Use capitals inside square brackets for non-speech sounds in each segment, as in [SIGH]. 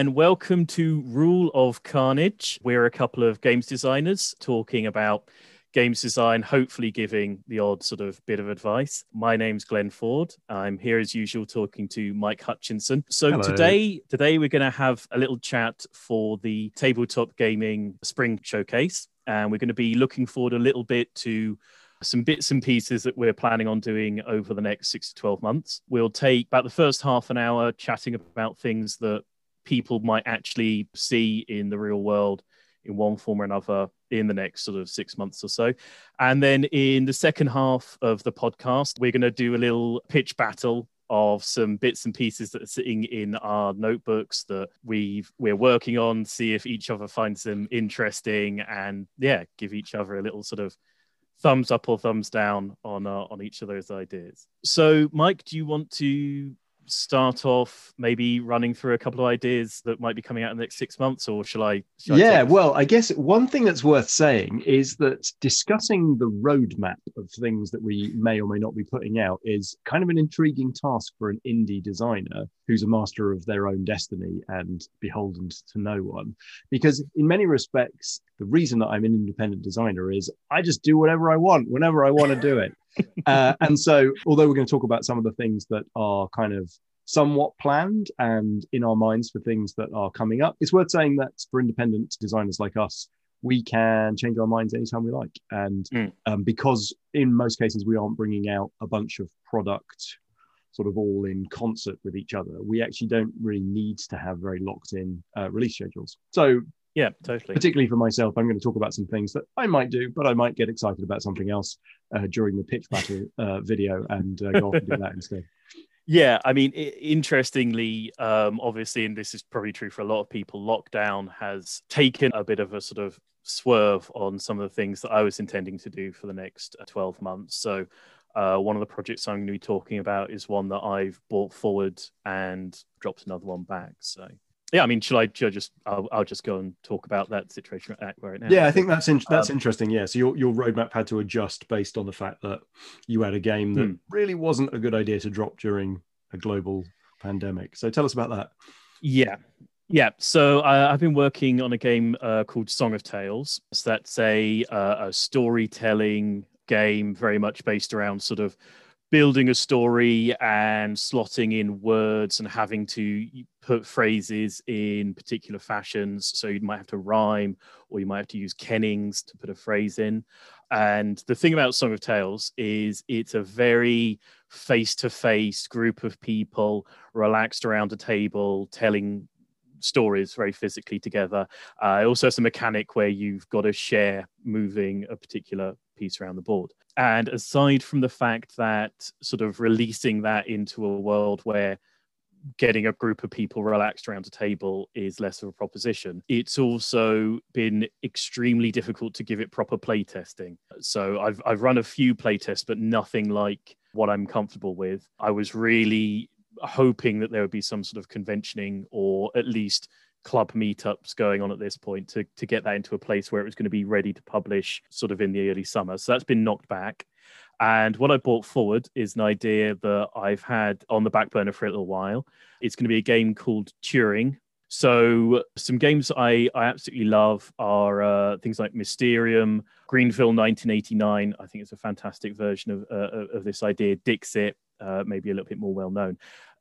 and welcome to Rule of Carnage. We're a couple of games designers talking about games design, hopefully giving the odd sort of bit of advice. My name's Glenn Ford. I'm here as usual talking to Mike Hutchinson. So Hello. today, today we're going to have a little chat for the tabletop gaming spring showcase, and we're going to be looking forward a little bit to some bits and pieces that we're planning on doing over the next six to 12 months. We'll take about the first half an hour chatting about things that people might actually see in the real world in one form or another in the next sort of six months or so. And then in the second half of the podcast, we're going to do a little pitch battle of some bits and pieces that are sitting in our notebooks that we've we're working on see if each other finds them interesting and yeah give each other a little sort of thumbs up or thumbs down on uh, on each of those ideas so mike do you want to start off maybe running through a couple of ideas that might be coming out in the next six months, or shall I? Shall yeah, I well, I guess one thing that's worth saying is that discussing the roadmap of things that we may or may not be putting out is kind of an intriguing task for an indie designer who's a master of their own destiny and beholden to no one. Because in many respects, the reason that I'm an independent designer is I just do whatever I want whenever I want to do it. [LAUGHS] uh, and so, although we're going to talk about some of the things that are kind of somewhat planned and in our minds for things that are coming up, it's worth saying that for independent designers like us, we can change our minds anytime we like. And Mm. um, because in most cases we aren't bringing out a bunch of product sort of all in concert with each other, we actually don't really need to have very locked in uh, release schedules. So yeah, totally. particularly for myself, I'm going to talk about some things that I might do, but I might get excited about something else uh, during the pitch battle uh, video and uh, go off and do that instead. [LAUGHS] Yeah, I mean, i- interestingly, um, obviously, and this is probably true for a lot of people, lockdown has taken a bit of a sort of swerve on some of the things that I was intending to do for the next uh, 12 months. So, uh, one of the projects I'm going to be talking about is one that I've brought forward and dropped another one back. So, yeah, I mean, shall I, shall I just, I'll, I'll just go and talk about that situation right right now. Yeah, I think that's in- that's Um, interesting. Yeah, so your your roadmap had to adjust based on the fact that you had a game that Hmm. really wasn't a good idea to drop during a global pandemic. So tell us about that. Yeah. Yeah, so uh, I've been working on a game uh, called Song of Tales. So that's a, uh, a storytelling game, very much based around sort of building a story and slotting in words and having to put phrases in particular fashions. So you might have to rhyme or you might have to use kennings to put a phrase in. And the thing about Song of Tales is it's a very face to face group of people relaxed around a table telling stories very physically together. Uh, it also has a mechanic where you've got to share moving a particular piece around the board. And aside from the fact that sort of releasing that into a world where getting a group of people relaxed around a table is less of a proposition. It's also been extremely difficult to give it proper playtesting. So I've I've run a few playtests, but nothing like what I'm comfortable with. I was really hoping that there would be some sort of conventioning or at least club meetups going on at this point to, to get that into a place where it was going to be ready to publish sort of in the early summer. So that's been knocked back. And what I brought forward is an idea that I've had on the back burner for a little while. It's going to be a game called Turing. So some games I, I absolutely love are uh, things like Mysterium, Greenville 1989. I think it's a fantastic version of, uh, of this idea. Dixit, uh, maybe a little bit more well known.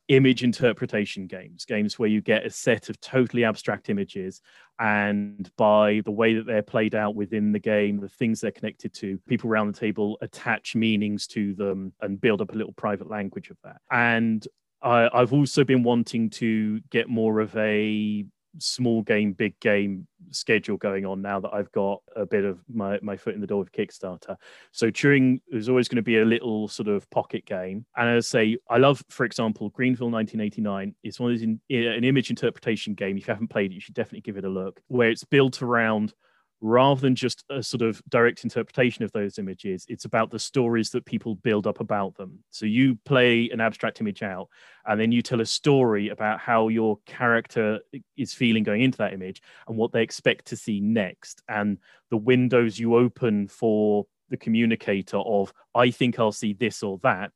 Image interpretation games, games where you get a set of totally abstract images, and by the way that they're played out within the game, the things they're connected to, people around the table attach meanings to them and build up a little private language of that. And I, I've also been wanting to get more of a small game, big game schedule going on now that I've got a bit of my, my foot in the door with Kickstarter. So Turing is always going to be a little sort of pocket game. And as I say, I love, for example, Greenville 1989. It's one of those in, an image interpretation game. If you haven't played it, you should definitely give it a look, where it's built around rather than just a sort of direct interpretation of those images, it's about the stories that people build up about them. So you play an abstract image out, and then you tell a story about how your character is feeling going into that image and what they expect to see next, and the windows you open for the communicator of, I think I'll see this or that.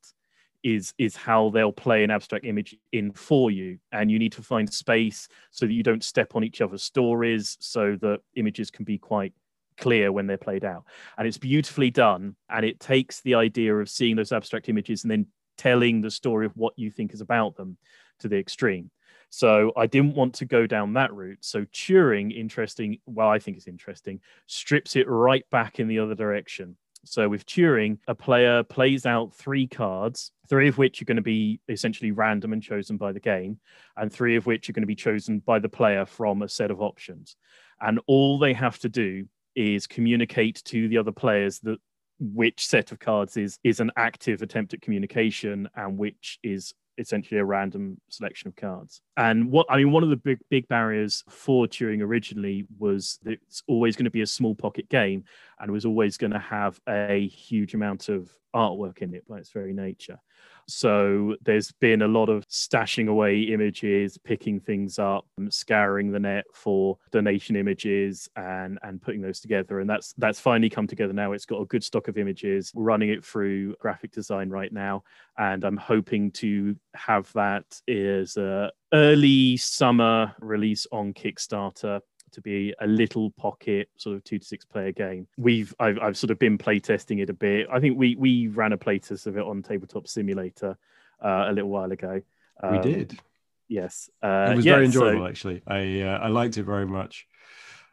Is is how they'll play an abstract image in for you and you need to find space so that you don't step on each other's stories so that images can be quite clear when they're played out and it's beautifully done and it takes the idea of seeing those abstract images and then telling the story of what you think is about them to the extreme so I didn't want to go down that route. So Turing, interesting, well, I think it's interesting, strips it right back in the other direction. So with Turing, a player plays out three cards, three of which are going to be essentially random and chosen by the game, and three of which are going to be chosen by the player from a set of options. And all they have to do is communicate to the other players that which set of cards is is an active attempt at communication and which is essentially a random selection of cards. And what I mean, one of the big big barriers for Turing originally was that it's always going to be a small pocket game and was always going to have a huge amount of artwork in it by its very nature. So there's been a lot of stashing away images, picking things up, um, scouring the net for donation images and and putting those together. And that's that's finally come together now. It's got a good stock of images. We're running it through graphic design right now. And I'm hoping to have that as a early summer release on Kickstarter to be a little pocket sort of two to six player game. We've I've, I've sort of been playtesting it a bit. I think we we ran a playtest of it on Tabletop Simulator uh, a little while ago. Um, we did. Yes, uh, it was yeah, very enjoyable. So... Actually, I uh, I liked it very much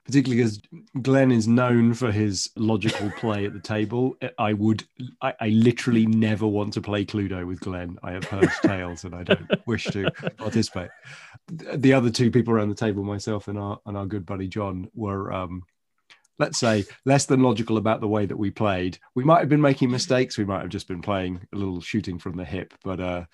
particularly because Glenn is known for his logical play at the table. I would, I, I, literally never want to play Cluedo with Glenn. I have heard tales and I don't wish to participate. The other two people around the table, myself and our and our good buddy John, were. Um, let's say less than logical about the way that we played. We might have been making mistakes. We might have just been playing a little shooting from the hip, but uh,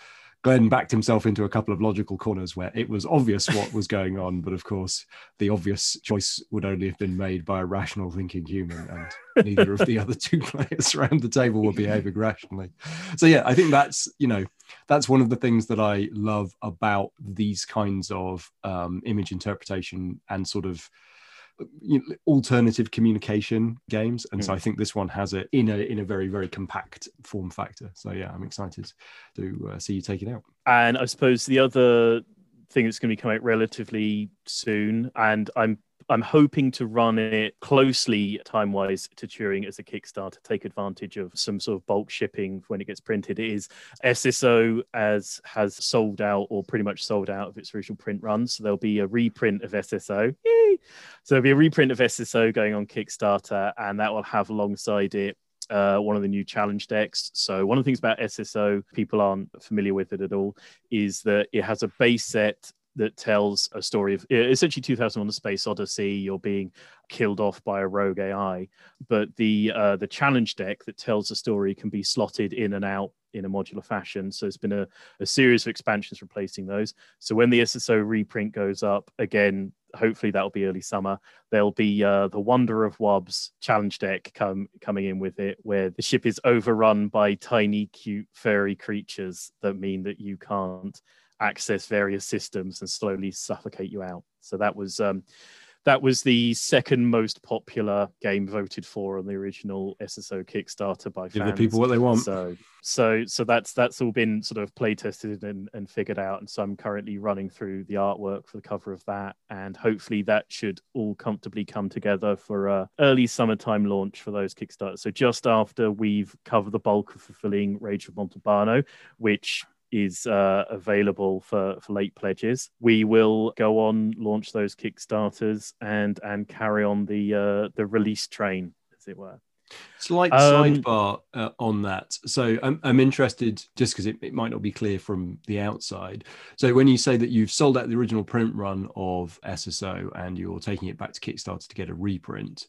Glenn backed himself into a couple of logical corners where it was obvious what was going on, but of course, the obvious choice would only have been made by a rational thinking human, and neither of the other two [LAUGHS] players around the table were behaving [LAUGHS] rationally. So, yeah, I think that's you know that's one of the things that I love about these kinds of um, image interpretation and sort of you know, alternative communication games, and mm. so I think this one has it in a in a very very compact form factor. So yeah, I'm excited to uh, see you take it out. And I suppose the other thing that's going to be coming out relatively soon, and I'm I'm hoping to run it closely time wise to Turing as a Kickstarter, take advantage of some sort of bulk shipping when it gets printed. It is SSO as has sold out or pretty much sold out of its original print run. So there'll be a reprint of SSO. Yay! So there'll be a reprint of SSO going on Kickstarter, and that will have alongside it uh, one of the new challenge decks. So one of the things about SSO, people aren't familiar with it at all, is that it has a base set that tells a story of essentially 2001: The Space Odyssey. You're being killed off by a rogue AI, but the uh, the challenge deck that tells the story can be slotted in and out in a modular fashion. So it's been a, a series of expansions replacing those. So when the SSO reprint goes up again, hopefully that'll be early summer. There'll be uh, the Wonder of Wubs challenge deck come coming in with it, where the ship is overrun by tiny, cute furry creatures that mean that you can't access various systems and slowly suffocate you out. So that was um, that was the second most popular game voted for on the original SSO Kickstarter by fans. Give the people what they want. So so so that's that's all been sort of play tested and, and figured out. And so I'm currently running through the artwork for the cover of that. And hopefully that should all comfortably come together for a early summertime launch for those Kickstarters. So just after we've covered the bulk of fulfilling Rage of Montalbano, which is uh, available for, for late pledges. We will go on launch those kickstarters and and carry on the uh, the release train, as it were. Slight um, sidebar uh, on that. So I'm, I'm interested just because it, it might not be clear from the outside. So when you say that you've sold out the original print run of SSO and you're taking it back to Kickstarter to get a reprint,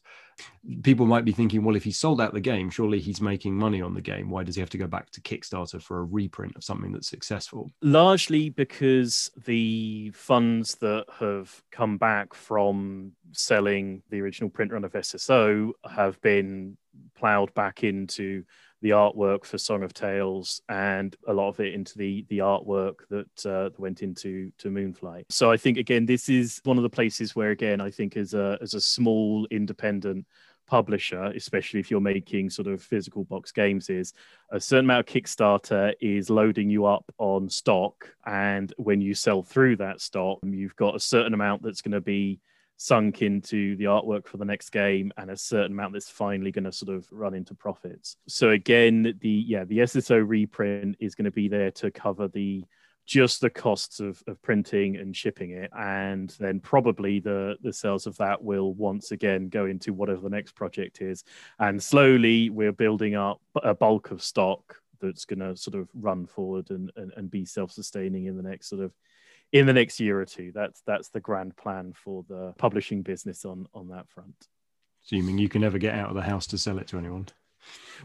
people might be thinking, well, if he sold out the game, surely he's making money on the game. Why does he have to go back to Kickstarter for a reprint of something that's successful? Largely because the funds that have come back from selling the original print run of SSO have been plowed back into the artwork for Song of Tales and a lot of it into the the artwork that, uh, went into to Moonflight. So I think again this is one of the places where again I think as a as a small independent publisher, especially if you're making sort of physical box games, is a certain amount of Kickstarter is loading you up on stock. And when you sell through that stock, you've got a certain amount that's going to be sunk into the artwork for the next game and a certain amount that's finally going to sort of run into profits. So again, the yeah, the SSO reprint is going to be there to cover the just the costs of, of printing and shipping it and then probably the the sales of that will once again go into whatever the next project is and slowly we're building up a bulk of stock that's going to sort of run forward and, and, and be self-sustaining in the next sort of in the next year or two. That's that's the grand plan for the publishing business on on that front. Assuming you can never get out of the house to sell it to anyone.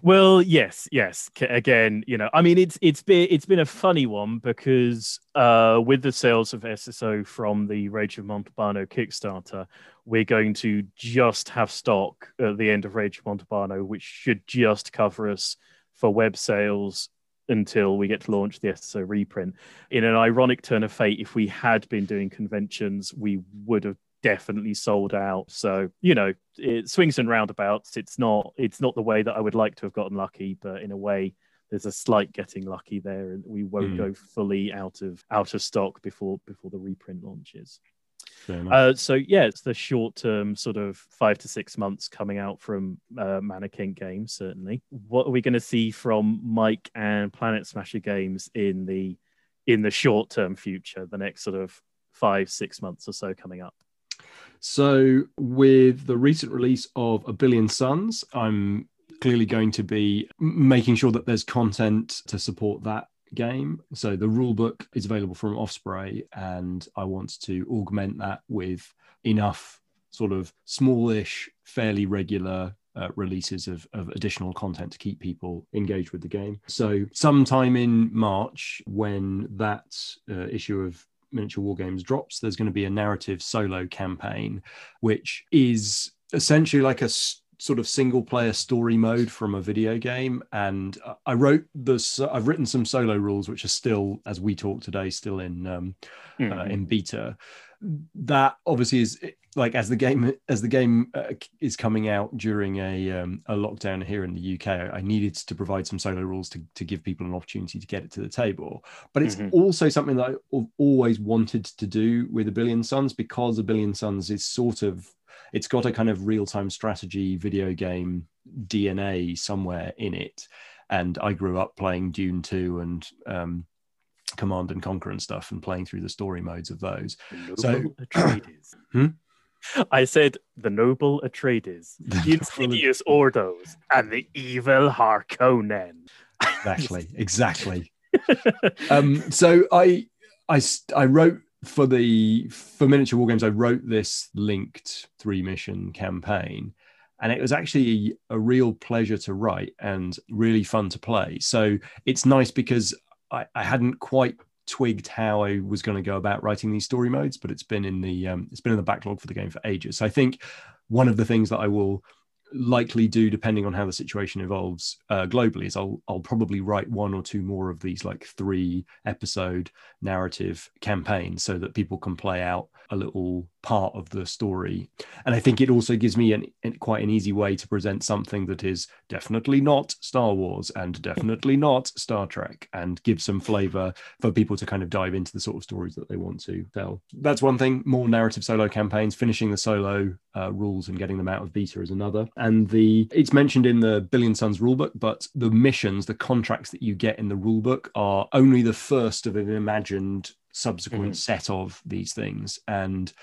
Well, yes, yes. Again, you know, I mean, it's it's been it's been a funny one because uh, with the sales of SSO from the Rage of Montalbano Kickstarter, we're going to just have stock at the end of Rage of Montalbano, which should just cover us for web sales until we get to launch the SSO reprint. In an ironic turn of fate, if we had been doing conventions, we would have definitely sold out. So, you know, it swings and roundabouts. It's not it's not the way that I would like to have gotten lucky, but in a way there's a slight getting lucky there and we won't mm. go fully out of out of stock before before the reprint launches. Uh, so yeah, it's the short term sort of five to six months coming out from uh, Mannequin Games. Certainly, what are we going to see from Mike and Planet Smasher Games in the in the short term future? The next sort of five six months or so coming up. So, with the recent release of A Billion Suns, I'm clearly going to be making sure that there's content to support that game. So the rule book is available from Osprey, and I want to augment that with enough sort of smallish, fairly regular uh, releases of, of additional content to keep people engaged with the game. So, sometime in March, when that uh, issue of miniature war games drops, there's going to be a narrative solo campaign, which is essentially like a sort of single player story mode from a video game and i wrote this i've written some solo rules which are still as we talk today still in um, mm-hmm. uh, in beta that obviously is like as the game as the game uh, is coming out during a um, a lockdown here in the UK I needed to provide some solo rules to, to give people an opportunity to get it to the table but it's mm-hmm. also something that I've always wanted to do with a billion suns because a billion suns is sort of it's got a kind of real-time strategy video game DNA somewhere in it. And I grew up playing Dune 2 and um, Command and Conquer and stuff and playing through the story modes of those. So [CLEARS THROAT] Atreides. hmm? I said the noble Atreides, [LAUGHS] the insidious Ordos, and the evil Harkonnen. exactly, exactly. [LAUGHS] um, so I, I, I wrote for the for miniature war games, I wrote this linked three mission campaign, and it was actually a real pleasure to write and really fun to play. So it's nice because I, I hadn't quite twigged how I was going to go about writing these story modes, but it's been in the um, it's been in the backlog for the game for ages. So I think one of the things that I will likely do depending on how the situation evolves uh, globally is I'll I'll probably write one or two more of these like three episode narrative campaigns so that people can play out a little part of the story. And I think it also gives me an, an, quite an easy way to present something that is definitely not Star Wars and definitely not Star Trek and give some flavor for people to kind of dive into the sort of stories that they want to tell. That's one thing. More narrative solo campaigns, finishing the solo uh, rules and getting them out of beta is another. And the it's mentioned in the Billion Suns rulebook, but the missions, the contracts that you get in the rulebook are only the first of an imagined subsequent mm-hmm. set of these things and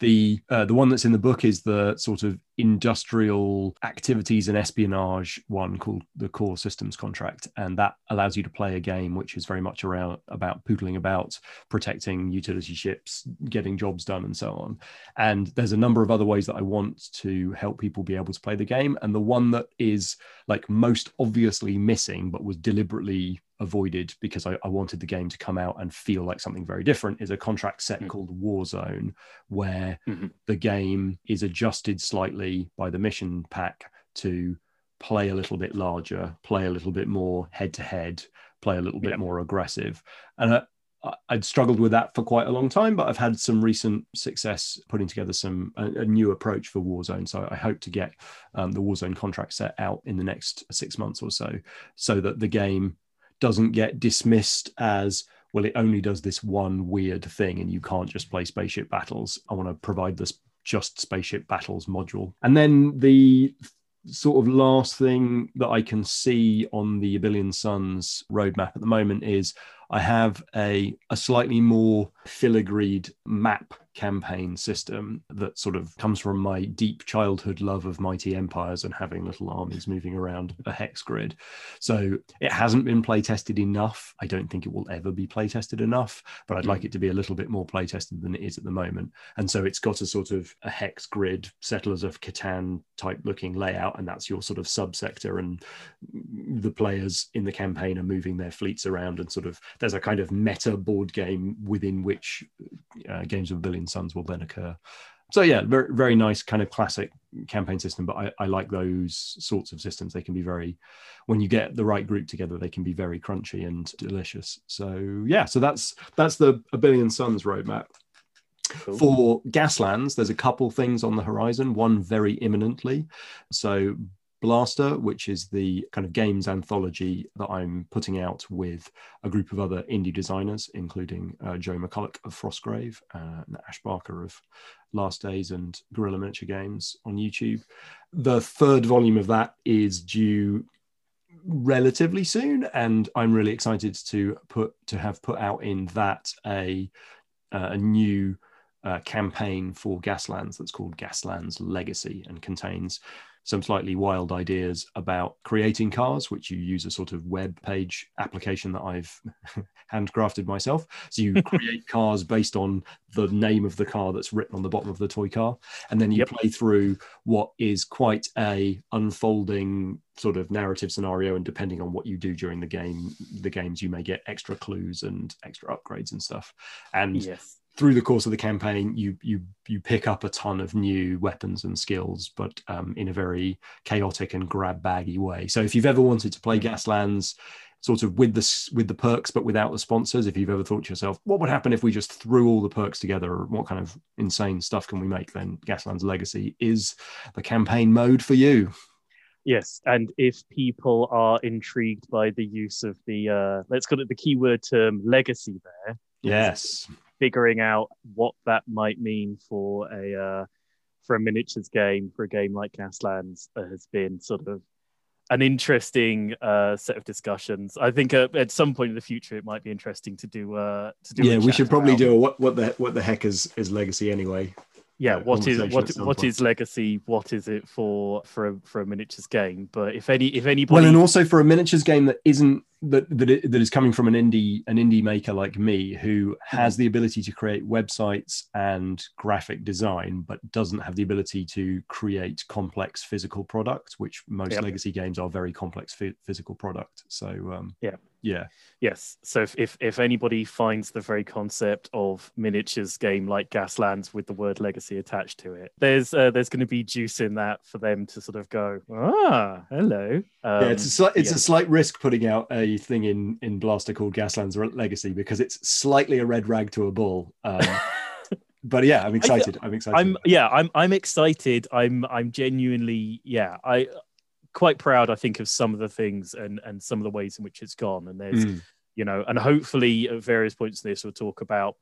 the uh, the one that's in the book is the sort of industrial activities and espionage one called the core systems contract. And that allows you to play a game which is very much around about poodling about protecting utility ships getting jobs done and so on. And there's a number of other ways that i want to help people be able to play the game. And the one that is like most obviously missing but was deliberately avoided because I, I, wanted the game to come out and feel like something very different is a contract set mm-hmm. called Warzone, where mm-hmm. the game is adjusted slightly by the mission pack to play a little bit larger, play a little bit more head to head, play a little bit more aggressive. And I, I'd struggled with that for quite a long time, but I've had some recent success putting together some a, a new approach for Warzone. So I hope to get um, the Warzone contract set out in the next six months or so, so that the game doesn't get dismissed as well. It only does this one weird thing, and you can't just play spaceship battles. I want to provide this just spaceship battles module, and then the sort of last thing that I can see on the A Billion Suns roadmap at the moment is I have a, a slightly more filigreed map campaign system that sort of comes from my deep childhood love of mighty empires and having little armies moving around a hex grid. So it hasn't been play tested enough. I don't think it will ever be play tested enough, but I'd mm. like it to be a little bit more play tested than it is at the moment. And so it's got a sort of a hex grid, settlers of Catan type looking layout, and that's your sort of subsector. And the players in the campaign are moving their fleets around, and sort of there's a kind of meta board game within which uh, games of a billion suns will then occur. So yeah, very very nice kind of classic campaign system. But I, I like those sorts of systems. They can be very, when you get the right group together, they can be very crunchy and delicious. So yeah, so that's that's the a billion suns roadmap. Cool. For Gaslands, there's a couple things on the horizon. One very imminently. So Blaster, which is the kind of games anthology that I'm putting out with a group of other indie designers, including uh, Joe McCullough of Frostgrave, uh, and Ash Barker of Last Days and Guerrilla Miniature Games on YouTube. The third volume of that is due relatively soon, and I'm really excited to put to have put out in that a uh, a new uh, campaign for Gaslands that's called Gaslands Legacy and contains some slightly wild ideas about creating cars, which you use a sort of web page application that I've [LAUGHS] handcrafted myself. So you [LAUGHS] create cars based on the name of the car that's written on the bottom of the toy car, and then you yep. play through what is quite a unfolding sort of narrative scenario. And depending on what you do during the game, the games you may get extra clues and extra upgrades and stuff. And yes through the course of the campaign, you you you pick up a ton of new weapons and skills, but um, in a very chaotic and grab baggy way. So if you've ever wanted to play mm-hmm. Gaslands, sort of with the with the perks but without the sponsors, if you've ever thought to yourself, what would happen if we just threw all the perks together? What kind of insane stuff can we make? Then Gaslands Legacy is the campaign mode for you. Yes, and if people are intrigued by the use of the uh, let's call it the keyword term legacy there. Yes figuring out what that might mean for a uh, for a miniatures game for a game like Gaslands has been sort of an interesting uh, set of discussions. I think uh, at some point in the future it might be interesting to do uh, to do. Yeah, we should probably do a what what the what the heck is is legacy anyway yeah what is what what is legacy? What is it for for a, for a miniatures game? But if any if anybody well and also for a miniatures game that isn't that that, it, that is coming from an indie an indie maker like me who has mm-hmm. the ability to create websites and graphic design but doesn't have the ability to create complex physical products which most yep. legacy games are very complex physical product. So um yeah yeah. Yes. So if, if if anybody finds the very concept of miniatures game like gaslands with the word legacy attached to it there's uh, there's going to be juice in that for them to sort of go ah hello. Um, yeah it's a sli- it's yeah. a slight risk putting out a thing in in blaster called gaslands legacy because it's slightly a red rag to a bull. Um, [LAUGHS] but yeah i'm excited. I, i'm excited. i'm yeah i'm i'm excited. I'm i'm genuinely yeah i quite proud, I think, of some of the things and and some of the ways in which it's gone. And there's, mm. you know, and hopefully at various points in this we'll talk about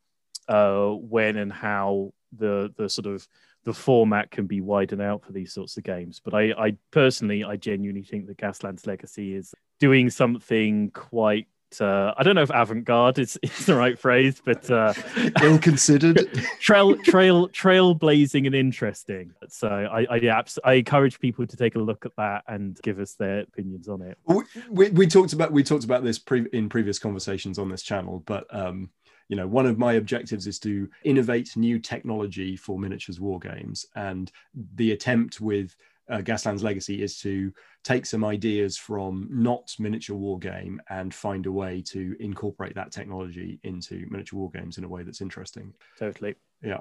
uh, when and how the the sort of the format can be widened out for these sorts of games. But I, I personally, I genuinely think that Gaslands Legacy is doing something quite uh, I don't know if avant-garde is, [LAUGHS] is the right phrase, but uh, ill-considered, [LAUGHS] trail, trail, trailblazing, and interesting. So I, I, yeah, I encourage people to take a look at that and give us their opinions on it. We, we, we talked about we talked about this pre- in previous conversations on this channel, but um, you know, one of my objectives is to innovate new technology for miniatures war games, and the attempt with uh, Gaslands Legacy is to take some ideas from not miniature war game and find a way to incorporate that technology into miniature war games in a way that's interesting. Totally. Yeah.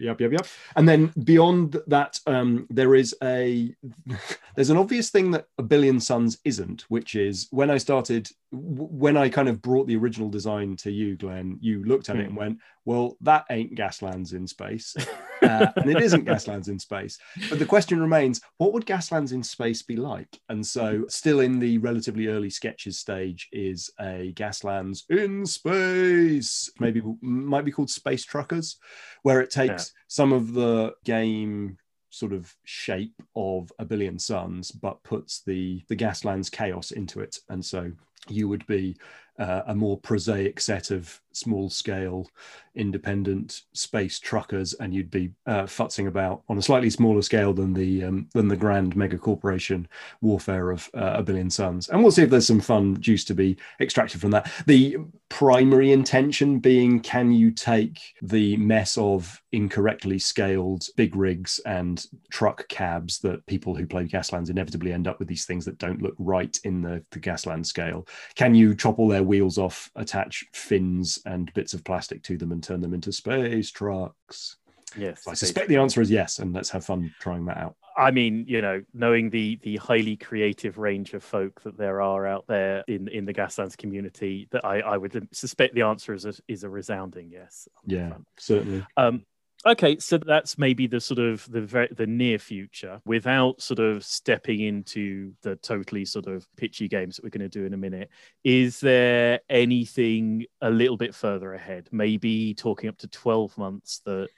Yep, yep, yep. And then beyond that, um, there is a [LAUGHS] there's an obvious thing that a billion suns isn't, which is when I started when I kind of brought the original design to you, Glenn, you looked at mm. it and hmm. went, "Well, that ain't Gaslands in space," [LAUGHS] uh, and it isn't Gaslands in space. But the question remains: What would Gaslands in space be like? And so, still in the relatively early sketches stage is a Gaslands in space. Maybe might be called Space Truckers, where it takes yeah. some of the game sort of shape of a billion suns but puts the the gaslands chaos into it and so you would be uh, a more prosaic set of small scale independent space truckers and you'd be uh, futzing about on a slightly smaller scale than the um, than the grand mega corporation warfare of uh, a billion suns. And we'll see if there's some fun juice to be extracted from that. The primary intention being can you take the mess of incorrectly scaled big rigs and truck cabs that people who play gaslands inevitably end up with these things that don't look right in the, the gasland scale? Can you chop all their wheels off attach fins and bits of plastic to them and turn them into space trucks? Yes. I suspect the answer is yes, and let's have fun trying that out. I mean, you know, knowing the the highly creative range of folk that there are out there in in the Gaslands community, that I, I would suspect the answer is a, is a resounding yes. Yeah, certainly. Um, Okay, so that's maybe the sort of the very, the near future without sort of stepping into the totally sort of pitchy games that we're going to do in a minute. Is there anything a little bit further ahead? Maybe talking up to 12 months that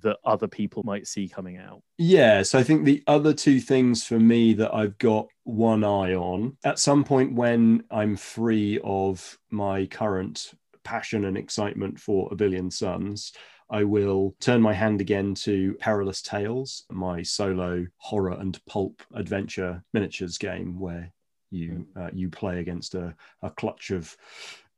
that other people might see coming out? Yeah, so I think the other two things for me that I've got one eye on at some point when I'm free of my current passion and excitement for a billion suns I will turn my hand again to Perilous Tales, my solo horror and pulp adventure miniatures game where you hmm. uh, you play against a, a clutch of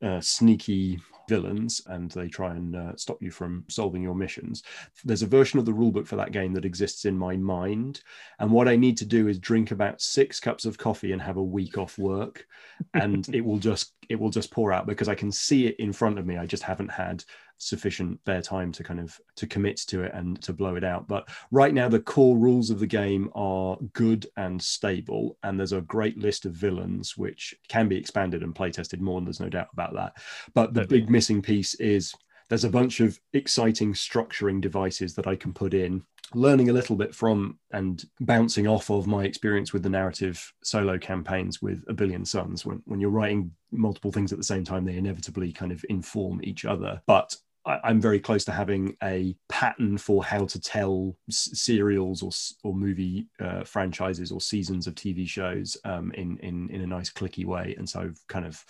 uh, sneaky villains and they try and uh, stop you from solving your missions. There's a version of the rulebook for that game that exists in my mind. And what I need to do is drink about six cups of coffee and have a week off work. And [LAUGHS] it will just it will just pour out because I can see it in front of me. I just haven't had sufficient bare time to kind of to commit to it and to blow it out. But right now the core rules of the game are good and stable and there's a great list of villains which can be expanded and play tested more and there's no doubt about that. But the big missing piece is there's a bunch of exciting structuring devices that I can put in learning a little bit from and bouncing off of my experience with the narrative solo campaigns with a billion suns. When, when you're writing multiple things at the same time they inevitably kind of inform each other. But I, am very close to having a pattern for how to tell s- serials or, or movie uh, franchises or seasons of TV shows um, in, in in a nice clicky way, and so I've kind of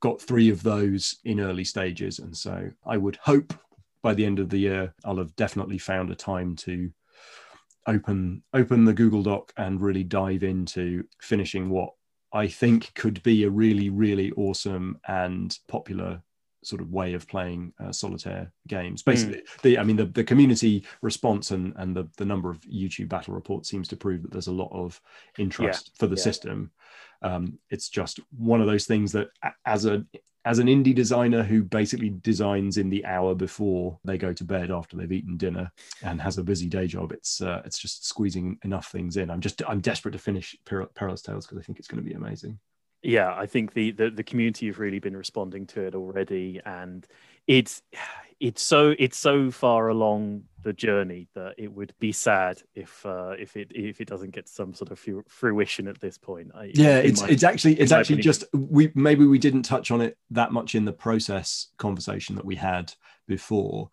got three of those in early stages, and so I would hope by the end of the year I'll have definitely found a time to open open the Google Doc and really dive into finishing what I think could be a really really awesome and popular sort of way of playing uh, solitaire games. Hmm. Basically, mm. the I mean the, the community response and and the the number of YouTube battle reports seems to prove that there's a lot of interest yeah. for the yeah. system. Um, it's just one of those things that as a as an indie designer who basically designs in the hour before they go to bed after they've eaten dinner and has a busy day job, it's uh, it's just squeezing enough things in. I'm just I'm desperate to finish Perilous Tales because I think it's going to be amazing yeah i think the, the, the community have really been responding to it already and it's it's so it's so far along the journey that it would be sad if uh, if it if it doesn't get some sort of fruition at this point. I, yeah, it's my, it's actually it's actually just we maybe we didn't touch on it that much in the process conversation that we had before,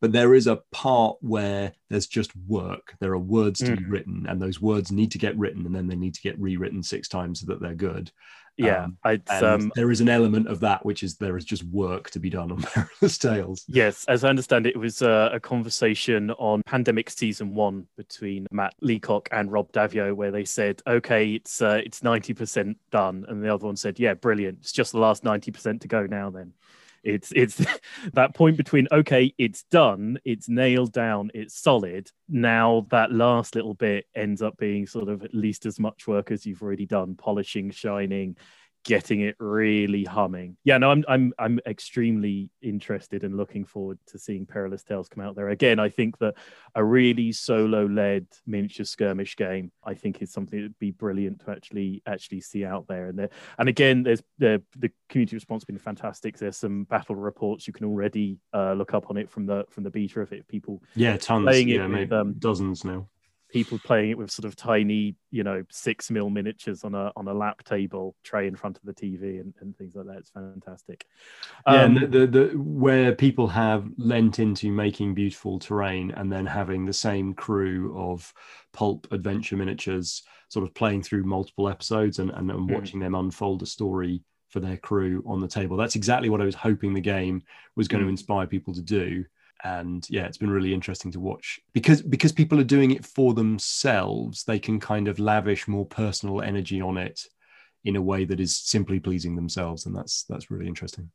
but there is a part where there's just work. There are words to mm. be written, and those words need to get written, and then they need to get rewritten six times so that they're good. Yeah, um, um, there is an element of that which is there is just work to be done on [LAUGHS] Perilous Tales. Yes, as I understand it, it was uh, a conversation on Pandemic season one between Matt Leacock and Rob Daviau, where they said, "Okay, it's uh, it's ninety percent done," and the other one said, "Yeah, brilliant. It's just the last ninety percent to go now." Then it's it's [LAUGHS] that point between okay, it's done, it's nailed down, it's solid. Now that last little bit ends up being sort of at least as much work as you've already done, polishing, shining, getting it really humming. Yeah, no, I'm I'm I'm extremely interested and looking forward to seeing Perilous Tales come out there. Again, I think that a really solo-led miniature skirmish game, I think, is something that'd be brilliant to actually actually see out there. And there, and again, there's the the community response has been fantastic. There's some battle reports you can already uh, look up on it from the from the beta of it. People, yeah, tons, playing it yeah, with, um, dozens now people playing it with sort of tiny, you know, six mil miniatures on a on a lap table tray in front of the TV and, and things like that. It's fantastic. Yeah, um, the, the, the where people have lent into making beautiful terrain and then having the same crew of pulp adventure miniatures sort of playing through multiple episodes and, and, and mm. watching them unfold a story for their crew on the table. That's exactly what I was hoping the game was going mm. to inspire people to do and yeah it's been really interesting to watch. Because because people are doing it for themselves they can kind of lavish more personal energy on it in a way that is simply pleasing themselves and that's that's really interesting.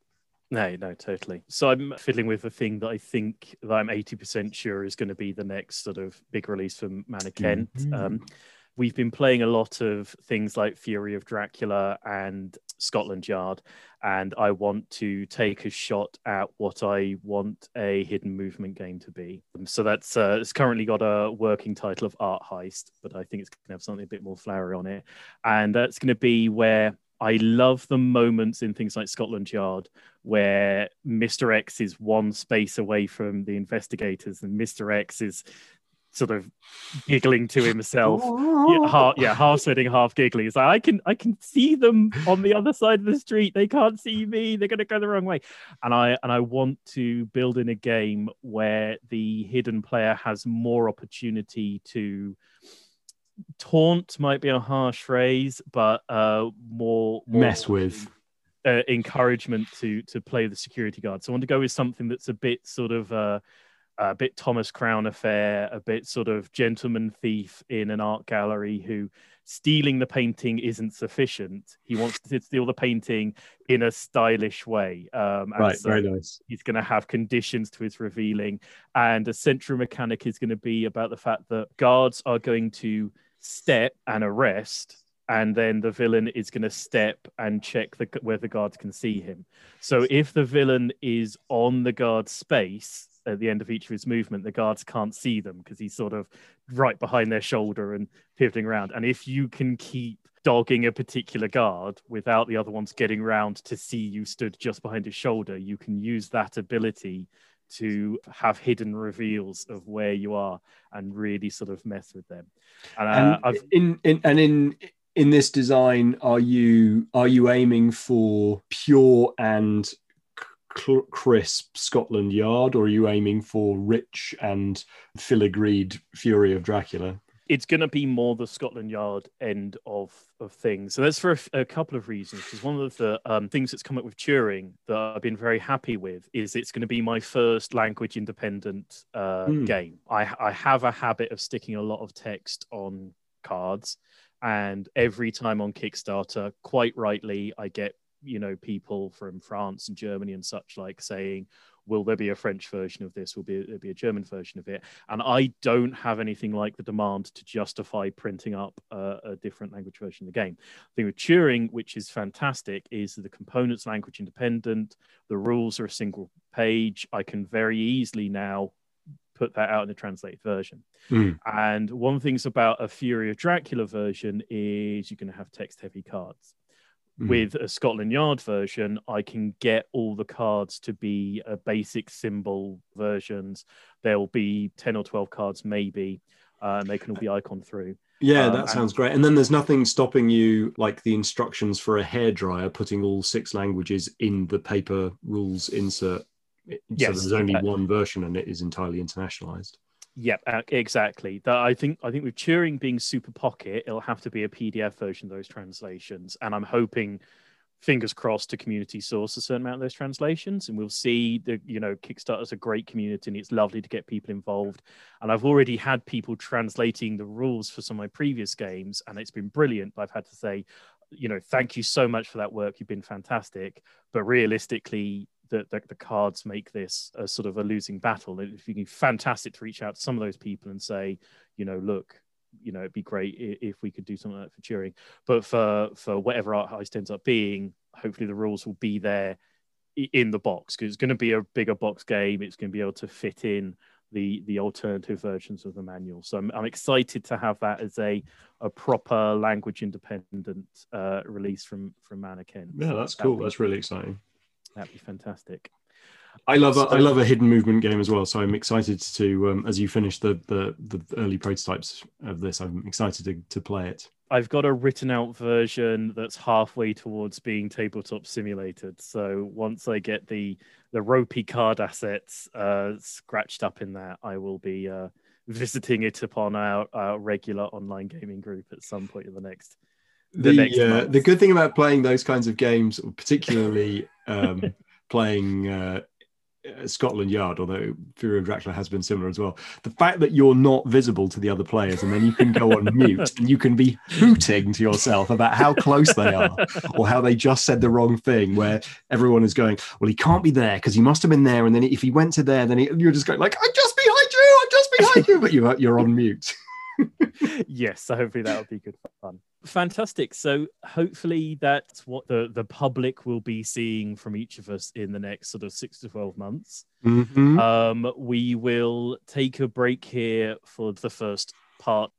No no totally. So i'm fiddling with a thing that i think that i'm 80% sure is going to be the next sort of big release from Kent mm-hmm. um, we've been playing a lot of things like Fury of Dracula and Scotland Yard, and I want to take a shot at what I want a hidden movement game to be. So that's uh, it's currently got a working title of Art Heist, but I think it's going to have something a bit more flowery on it, and that's going to be where I love the moments in things like Scotland Yard where Mr. X is one space away from the investigators and Mr. X is sort of giggling to himself. yeah, [LAUGHS] half, yeah, half sweating, half giggling. It's like I can I can see them on the other side of the street. They can't see me. They're gonna go the wrong way. And I and I want to build in a game where the hidden player has more opportunity to taunt might be a harsh phrase, but uh more, more mess with. Uh, encouragement to to play the security guard. So I want to go with something that's a bit sort of uh, a bit Thomas Crown affair, a bit sort of gentleman thief in an art gallery who stealing the painting isn't sufficient. He wants to steal the painting in a stylish way. Um, right, so very nice. He's going to have conditions to his revealing, and a central mechanic is going to be about the fact that guards are going to step and arrest and then the villain is going to step and check the, where the guards can see him. So if the villain is on the guard's space, at the end of each of his movement, the guards can't see them because he's sort of right behind their shoulder and pivoting around. And if you can keep dogging a particular guard without the other ones getting round to see you stood just behind his shoulder, you can use that ability to have hidden reveals of where you are and really sort of mess with them. And, uh, in, in and in in this design, are you are you aiming for pure and crisp Scotland Yard, or are you aiming for rich and filigreed Fury of Dracula? It's going to be more the Scotland Yard end of, of things. So that's for a, a couple of reasons. Because one of the um, things that's come up with Turing that I've been very happy with is it's going to be my first language independent uh, mm. game. I, I have a habit of sticking a lot of text on cards. And every time on Kickstarter, quite rightly, I get you know people from France and Germany and such like saying, "Will there be a French version of this? Will be there be a German version of it?" And I don't have anything like the demand to justify printing up a, a different language version of the game. The thing with Turing, which is fantastic, is the components language independent. The rules are a single page. I can very easily now put that out in a translated version. Mm. And one of the things about a Fury of Dracula version is you're going to have text heavy cards. Mm. With a Scotland Yard version, I can get all the cards to be a basic symbol versions. There'll be 10 or 12 cards, maybe, uh, and they can all be icon through. Yeah, um, that sounds and, great. And then there's nothing stopping you, like the instructions for a hairdryer, putting all six languages in the paper rules insert. Yes, so there's only one version and it is entirely internationalized. Yep, uh, exactly. That I think I think with Turing being Super Pocket, it'll have to be a PDF version of those translations, and I'm hoping, fingers crossed, to community source a certain amount of those translations, and we'll see. The you know Kickstarter's a great community, and it's lovely to get people involved. And I've already had people translating the rules for some of my previous games, and it's been brilliant. But I've had to say, you know, thank you so much for that work. You've been fantastic. But realistically, that the, the, cards make this a sort of a losing battle. If you can fantastic to reach out to some of those people and say, you know, look, you know it'd be great if we could do something like that for Turing. But for for whatever Art Heist ends up being, hopefully the rules will be there in the box because it's going to be a bigger box game. It's going to be able to fit in the the alternative versions of the manual. So I'm, I'm excited to have that as a a proper language independent uh, release from from Mannequin. Yeah, that's cool. That's really exciting. That'd be fantastic. I love a, I love a hidden movement game as well. So I'm excited to um, as you finish the, the the early prototypes of this. I'm excited to to play it. I've got a written out version that's halfway towards being tabletop simulated. So once I get the the ropey card assets uh, scratched up in that, I will be uh, [LAUGHS] visiting it upon our, our, regular online gaming group at some point in the next. The uh, the good thing about playing those kinds of games, particularly um, [LAUGHS] playing uh, uh, Scotland Yard, although Fury of Dracula has been similar as well. The fact that you're not visible to the other players and then you can go on [LAUGHS] mute and you can be hooting to yourself about how close they are or how they just said the wrong thing, where everyone is going, Well, he can't be there because he must have been there. And then if he went to there, then he, you're just going, like, I'm just behind you, I'm just behind you, but you're, you're on mute. [LAUGHS] yes, so hopefully that will be good fun. Fantastic. So hopefully that's what the, the public will be seeing from each of us in the next sort of six to 12 months. Mm-hmm. Um, we will take a break here for the first part.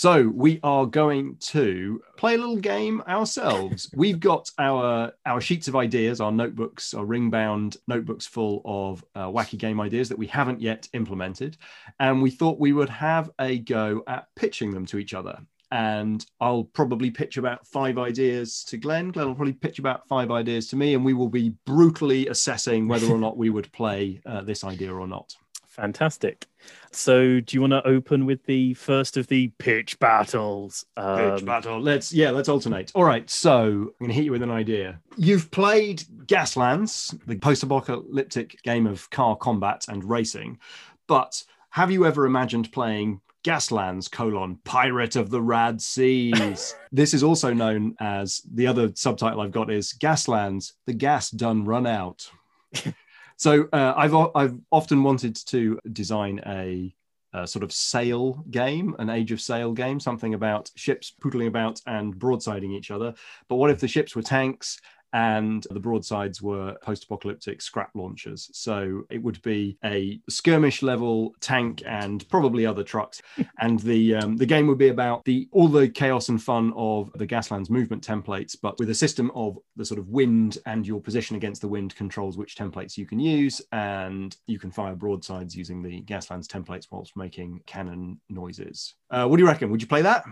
So we are going to play a little game ourselves. [LAUGHS] We've got our our sheets of ideas, our notebooks, our ring bound notebooks full of uh, wacky game ideas that we haven't yet implemented, and we thought we would have a go at pitching them to each other. And I'll probably pitch about five ideas to Glenn. Glenn will probably pitch about five ideas to me, and we will be brutally assessing whether or not we would play uh, this idea or not. Fantastic. So, do you want to open with the first of the pitch battles? Um, pitch battle. Let's yeah, let's alternate. All right. So, I'm going to hit you with an idea. You've played Gaslands, the post-apocalyptic game of car combat and racing, but have you ever imagined playing Gaslands colon Pirate of the Rad Seas. [LAUGHS] this is also known as the other subtitle I've got is Gaslands, the gas done run out. [LAUGHS] So uh, I've I've often wanted to design a, a, sort of sail game, an Age of Sail game, something about ships poodling about and broadsiding each other. But what if the ships were tanks and the broadsides were post-apocalyptic scrap launchers. So it would be a skirmish level tank and probably other trucks. [LAUGHS] and the um, the game would be about the all the chaos and fun of the Gaslands movement templates, but with a system of the sort of wind and your position against the wind controls which templates you can use, and you can fire broadsides using the Gaslands templates whilst making cannon noises. Uh, what do you reckon? Would you play that?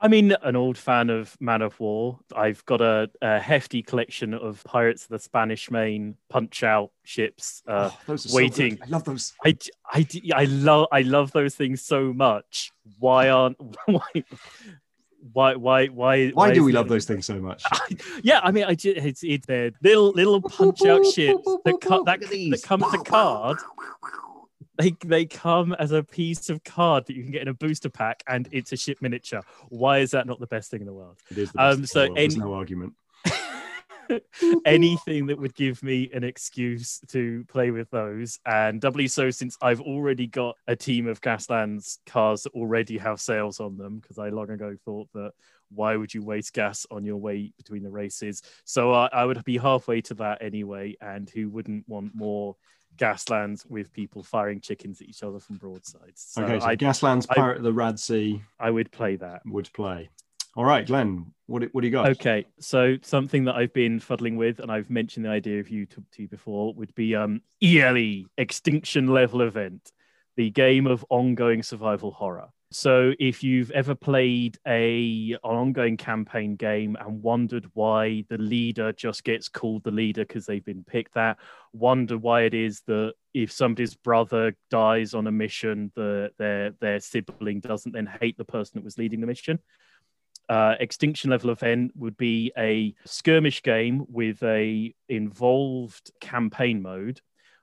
I mean, an old fan of Man O' War. I've got a, a hefty collection of Pirates of the Spanish Main Punch Out ships uh, oh, waiting. So I love those. I, I, I love I love those things so much. Why aren't [LAUGHS] why why why why why, do we love those things so much? [LAUGHS] yeah, I mean, I just it's it's their little little punch out ships that cut that that come as a card they they come as a piece of card that you can get in a booster pack, and it's a ship miniature. Why is that not the best thing in the world? It is. um, so the There's no argument. [LAUGHS] anything that would give me an excuse to play with those, and doubly so since I've already got a team of Gaslands cars that already have sails on them, because I long ago thought that why would you waste gas on your way between the races? So uh, I would be halfway to that anyway, and who wouldn't want more Gaslands with people firing chickens at each other from broadsides. So okay, so I, Gaslands, Pirate I, of the Rad Sea. I would play that. Would play. All right, Glenn, what, what do you got? Okay, so something that I've been fuddling with, and I've mentioned the idea of you to, to you before, would be um, ELE, Extinction Level Event, the game of ongoing survival horror. So if you've ever played a an ongoing campaign game and wondered why the leader just gets called the leader because they've been picked that, wonder why it is that if somebody's brother dies on a mission, the their their sibling doesn't then hate the person that was leading the mission. Uh, extinction level event would be a skirmish game with a involved campaign mode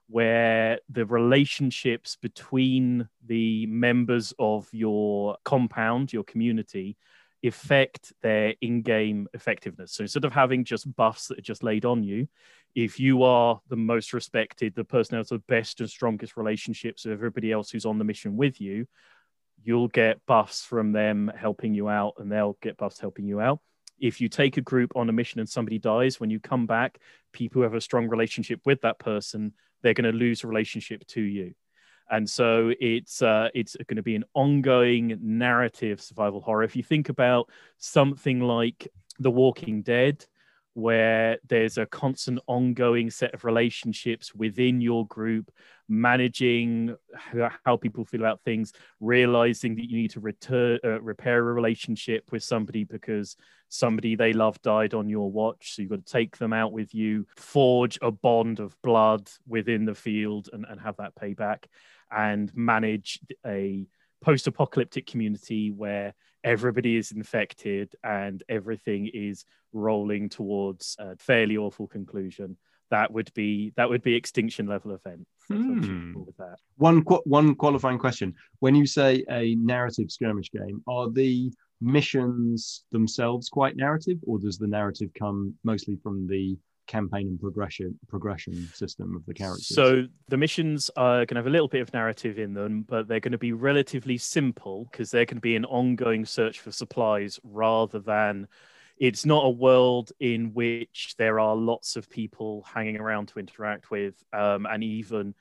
where the relationships between the members of your compound, your community, affect their in-game effectiveness. So instead of having just buffs that are just laid on you, if you are the most respected, the person who has the best and strongest relationships with everybody else who's on the mission with you, you'll get buffs from them helping you out, and they'll get buffs helping you out. If you take a group on a mission and somebody dies, when you come back, people who have a strong relationship with that person, they're going to lose a relationship to you and so it's uh, it's going to be an ongoing narrative survival horror. If you think about something like The Walking Dead, where there's a constant ongoing set of relationships within your group, managing how people feel about things, realizing that you need to return, uh, repair a relationship with somebody because somebody they love died on your watch. So you've got to take them out with you, forge a bond of blood within the field, and, and have that payback and manage a post apocalyptic community where everybody is infected and everything is rolling towards a fairly awful conclusion that would be that would be extinction level event. Hmm. with that. One one qualifying question. When you say a narrative skirmish game are the missions themselves quite narrative or does the narrative come mostly from the campaign and progression progression system of the characters. So the missions are going to have a little bit of narrative in them, but they're going to be relatively simple because going to be an ongoing search for supplies rather than it's not a world in which there are lots of people hanging around to interact with um, and even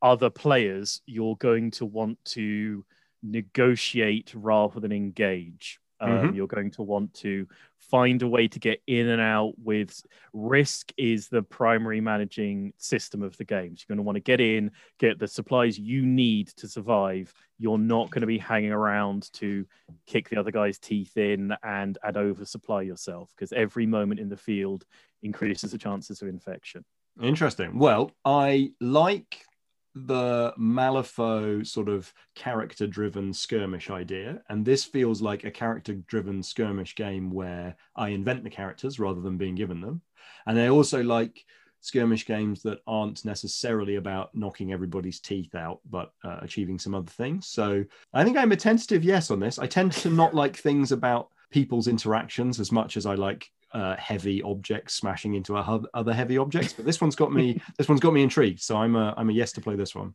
other players you're going to want to negotiate rather than engage um, mm-hmm. You're going to want to find a way to get in and out with risk is the primary managing system of the game. So you're going to want to get in, get the supplies you need to survive. You're not going to be hanging around to kick the other guy's teeth in and and oversupply yourself because every moment in the field increases the chances of infection. Interesting. Well, I like the Malifaux sort of character driven skirmish idea. And this feels like a character driven skirmish game where I invent the characters rather than being given them. And I also like skirmish games that aren't necessarily about knocking everybody's teeth out, but uh, achieving some other things. So I think I'm a tentative yes on this. I tend to not like things about people's interactions as much as I like uh, heavy objects smashing into other heavy objects. But this one's got me. [LAUGHS] this one's got me intrigued. So I'm a I'm a yes to play this one.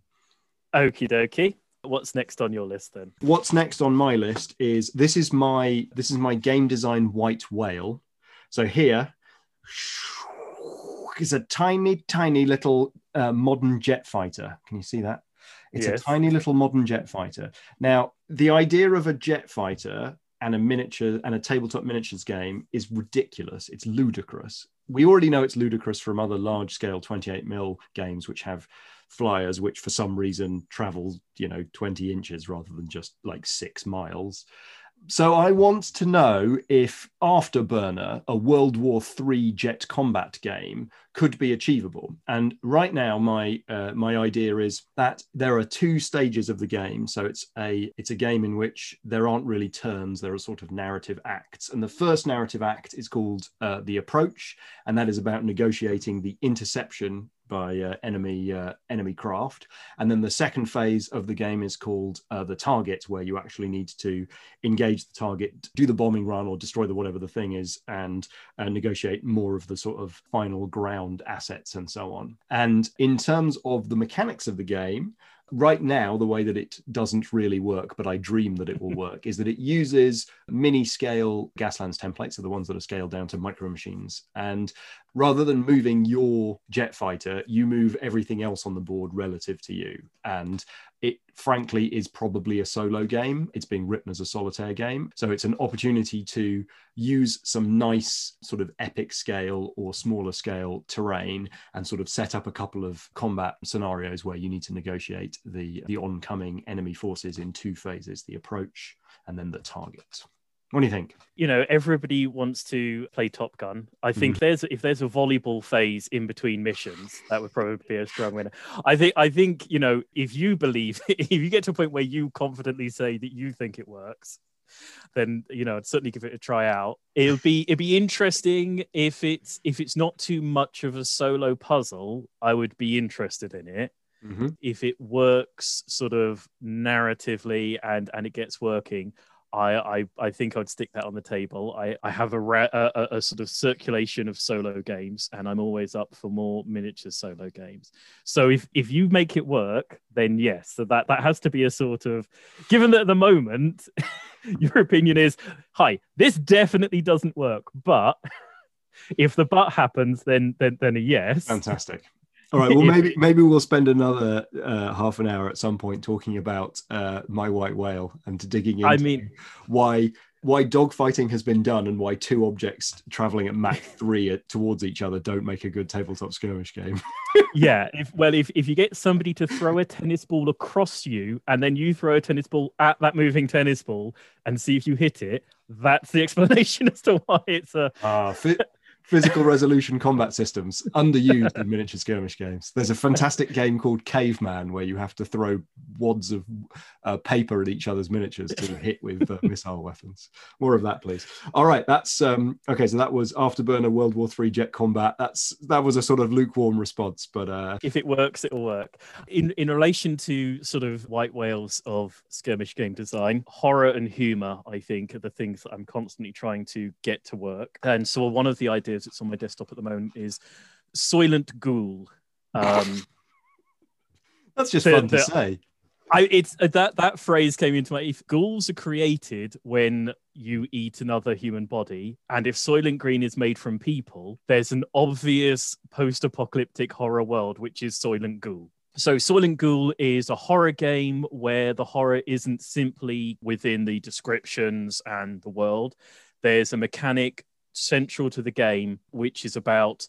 Okie dokie. What's next on your list then? What's next on my list is this is my this is my game design white whale. So here [LAUGHS] is a tiny tiny little uh, modern jet fighter. Can you see that? It's yes. a tiny little modern jet fighter. Now, the idea of a jet fighter and a miniature and a tabletop miniatures game is ridiculous. It's ludicrous. We already know it's ludicrous from other large scale 28 mil games, which have flyers which for some reason travel, you know, 20 inches rather than just like six miles. So I want to know if Afterburner, a World War III jet combat game, could be achievable. And right now, my uh, my idea is that there are two stages of the game. So it's a it's a game in which there aren't really turns; there are sort of narrative acts. And the first narrative act is called uh, the approach, and that is about negotiating the interception by uh, enemy uh, enemy craft. And then the second phase of the game is called uh, the target, where you actually need to engage the target, do the bombing run or destroy the whatever the thing is, and uh, negotiate more of the sort of final ground assets and so on. And in terms of the mechanics of the game, right now the way that it doesn't really work but i dream that it will [LAUGHS] work is that it uses mini scale gaslands templates so the ones that are scaled down to micro machines and rather than moving your jet fighter you move everything else on the board relative to you and it frankly is probably a solo game. It's being written as a solitaire game. So it's an opportunity to use some nice sort of epic scale or smaller scale terrain and sort of set up a couple of combat scenarios where you need to negotiate the, the oncoming enemy forces in two phases the approach and then the target. What do you think? You know, everybody wants to play Top Gun. I think mm. there's if there's a volleyball phase in between missions, that would probably be a strong winner. I think I think you know if you believe [LAUGHS] if you get to a point where you confidently say that you think it works, then you know I'd certainly give it a try out. It'll be it'd be interesting if it's if it's not too much of a solo puzzle. I would be interested in it. Mm-hmm. If it works sort of narratively and and it gets working, I, I, I think I'd stick that on the table. I, I have a, ra- a, a sort of circulation of solo games, and I'm always up for more miniature solo games. So if if you make it work, then yes. So that that has to be a sort of, given that at the moment, [LAUGHS] your opinion is, hi, this definitely doesn't work, but [LAUGHS] if the but happens, then then then a yes. Fantastic. All right. Well, [LAUGHS] maybe maybe we'll spend another uh, half an hour at some point talking about uh, my white whale and digging into I mean, why why dogfighting has been done and why two objects traveling at Mach [LAUGHS] three at, towards each other don't make a good tabletop skirmish game. [LAUGHS] yeah. If well, if if you get somebody to throw a tennis ball across you and then you throw a tennis ball at that moving tennis ball and see if you hit it, that's the explanation as to why it's a. Uh, physical resolution combat systems underused in miniature skirmish games. There's a fantastic game called Caveman where you have to throw wads of uh, paper at each other's miniatures to [LAUGHS] hit with uh, missile weapons. More of that, please. All right, that's um, okay. So that was Afterburner World War Three jet combat. That's that was a sort of lukewarm response, but uh... if it works, it'll work. In in relation to sort of white whales of skirmish game design, horror and humor, I think, are the things that I'm constantly trying to get to work. And so one of the ideas is it's on my desktop at the moment is Soylent Ghoul. Um, [LAUGHS] That's just the, fun to the, say. I, it's uh, that that phrase came into my. If ghouls are created when you eat another human body, and if Soylent Green is made from people, there's an obvious post-apocalyptic horror world, which is Soylent Ghoul. So, Soylent Ghoul is a horror game where the horror isn't simply within the descriptions and the world. There's a mechanic central to the game, which is about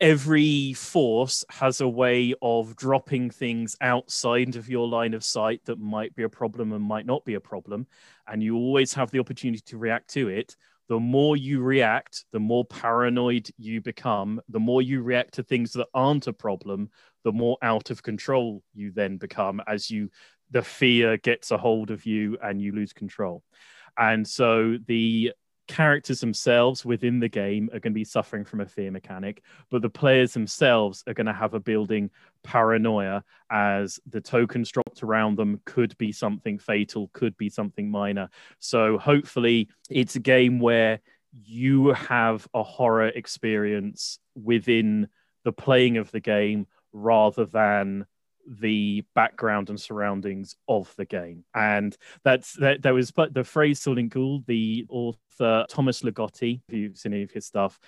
every force has a way of dropping things outside of your line of sight that might be a problem and might not be a problem. And you always have the opportunity to react to it. The more you react, the more paranoid you become. The more you react to things that aren't a problem, the more out of control you then become as you the fear gets a hold of you and you lose control. And so the characters themselves within the game are going to be suffering from a fear mechanic, but the players themselves are going to have a building paranoia as the tokens dropped around them could be something fatal, could be something minor. So hopefully, it's a game where you have a horror experience within the playing of the game rather than the background and surroundings of the game. And that's that there was but the phrase Soylent Ghoul, the author Thomas Ligotti, if you've seen any of his stuff,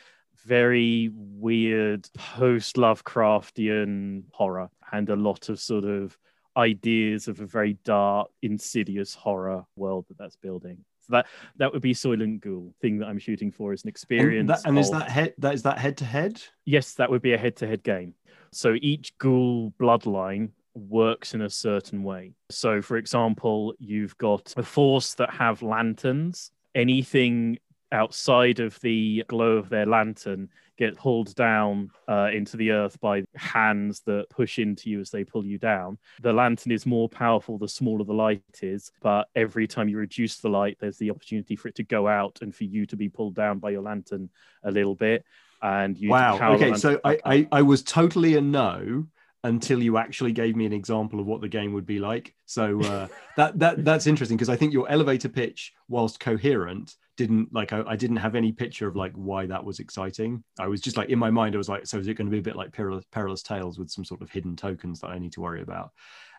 very weird post Lovecraftian horror and a lot of sort of ideas of a very dark, insidious horror world that that's building. So that that would be Soylent Ghoul thing that I'm shooting for as an experience. And, that, and of, is that head that is that head to head? Yes, that would be a head to head game. So each ghoul bloodline works in a certain way. So, for example, you've got a force that have lanterns. Anything outside of the glow of their lantern get pulled down uh, into the earth by hands that push into you as they pull you down. The lantern is more powerful the smaller the light is, but every time you reduce the light, there's the opportunity for it to go out and for you to be pulled down by your lantern a little bit and you wow. okay so I, I i was totally a no until you actually gave me an example of what the game would be like. So uh, that that that's interesting because i think your elevator pitch whilst coherent didn't like I, I, didn't have any picture of like why that was exciting. I was just like in my mind i was like so is it going to be a bit like perilous, perilous tales with some sort of hidden tokens that i need to worry about?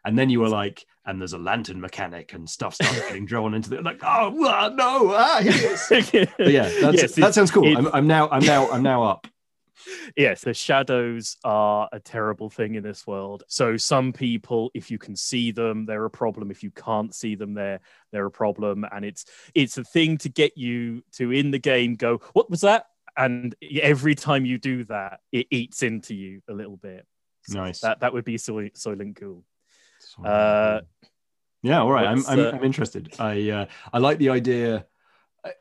And then you were like, and there's a lantern mechanic and stuff starts getting [LAUGHS] drawn into the like, oh no, ah, [LAUGHS] yeah, yes, that sounds cool. I'm, I'm now, I'm now, I'm now up yes, the shadows are a terrible thing in this world. So some people, if you can see them, they're a problem. If you can't see them, they're they're a problem. And it's it's a thing to get you to in the game go, what was that? And every time you do that, it eats into you a little bit. So nice. That that would be so Soylent Ghoul. Uh, yeah, all right. I'm, I'm, uh, I'm interested. I uh, I like the idea.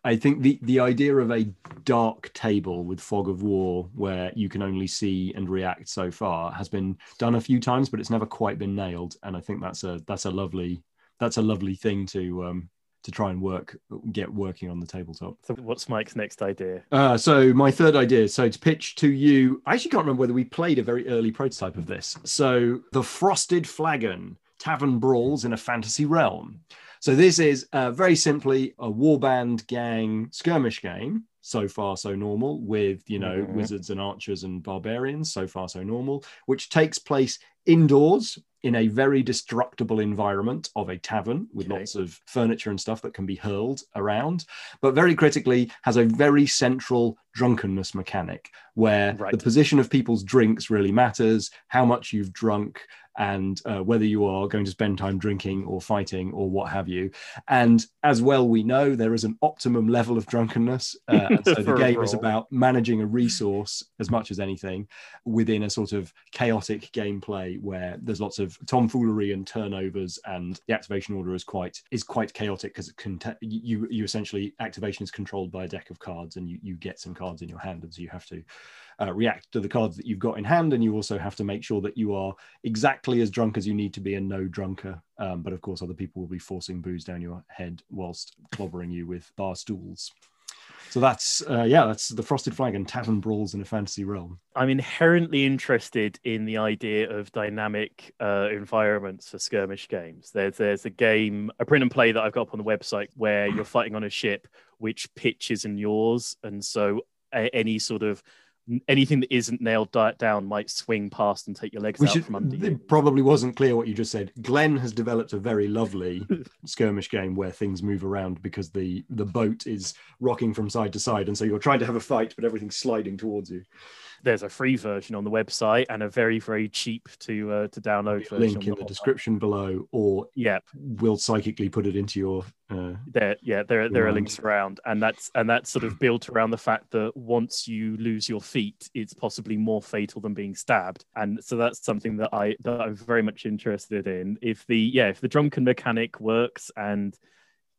I think the the idea of a dark table with fog of war where you can only see and react so far has been done a few times, but it's never quite been nailed. And I think that's a that's a lovely that's a lovely thing to um, to try and work get working on the tabletop. So what's Mike's next idea? Uh, so my third idea, so to pitch to you, I actually can't remember whether we played a very early prototype of this. So the Frosted Flagon Tavern Brawls in a Fantasy Realm. So this is uh, very simply a warband gang skirmish game. So far, so normal with you know Mhm. wizards and archers and barbarians. So far, so normal, which takes place indoors in a very destructible environment of a tavern with Okay. lots of furniture and stuff that can be hurled around. But very critically, has a very central drunkenness mechanic where Right. the position of people's drinks really matters, how much you've drunk, and uh, whether you are going to spend time drinking or fighting or what have you. And as well, we know there is an optimum level of drunkenness. Uh, and [LAUGHS] so the game is about managing a resource as much as anything within a sort of chaotic gameplay where there's lots of tomfoolery and turnovers and the activation order is quite is quite chaotic because you you essentially activation is controlled by a deck of cards and you, you get some cards in your hand and so you have to uh, react to the cards that you've got in hand and you also have to make sure that you are exactly as drunk as you need to be and no drunker. Um, but of course other people will be forcing booze down your head whilst clobbering you with bar stools. So that's uh, yeah that's the frosted flagon tavern brawls in a fantasy realm. I'm inherently interested in the idea of dynamic uh, environments for skirmish games. There's there's a game, a print and play that I've got up on the website where you're fighting on a ship which pitches in yours, and so a- any sort of anything that isn't nailed down might swing past and take your legs we out from under you. it probably wasn't clear what you just said glenn has developed a very lovely [LAUGHS] skirmish game where things move around because the the boat is rocking from side to side and so you're trying to have a fight but everything's sliding towards you There's a free version on the website and a very very cheap to uh, to download link in the website. description below or Yeah, we'll psychically put it into your uh, there yeah there there are links around and that's and that's sort of built around the fact that once you lose your feet it's possibly more fatal than being stabbed. And so that's something that i that i'm very much interested in. If the yeah if the drunken mechanic works and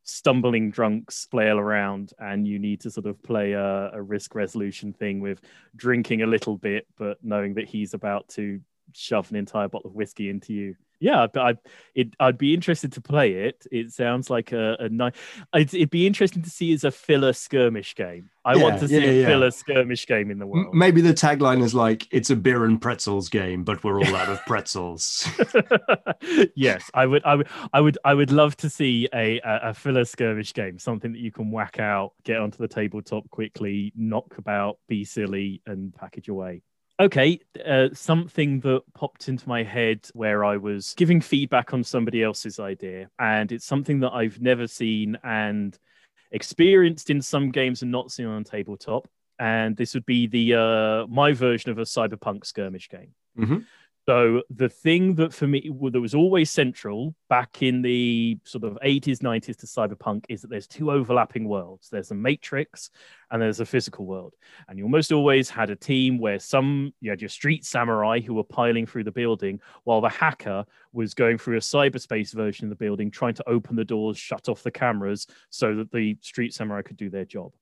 stumbling drunks flail around and you need to sort of play a, a risk resolution thing with drinking a little bit but knowing that he's about to shove an entire bottle of whiskey into you. Yeah but i it i'd be interested to play it. It sounds like a, a nice it'd, it'd be interesting to see as a filler skirmish game. I want to see yeah, a yeah. filler skirmish game in the world. maybe the tagline is like it's a beer and pretzels game but we're all out of pretzels. [LAUGHS] Yes i would i would i would i would love to see a, a a filler skirmish game something that you can whack out get onto the tabletop quickly knock about be silly and package away Okay, uh, something that popped into my head where I was giving feedback on somebody else's idea, and it's something that I've never seen and experienced in some games and not seen on tabletop. And this would be the uh, my version of a cyberpunk skirmish game. Mhm. So the thing that for me that was always central back in the sort of 80s, 90s to cyberpunk is that there's two overlapping worlds. There's a matrix and there's a physical world. And you almost always had a team where some you had your street samurai who were piling through the building while the hacker was going through a cyberspace version of the building, trying to open the doors, shut off the cameras so that the street samurai could do their job.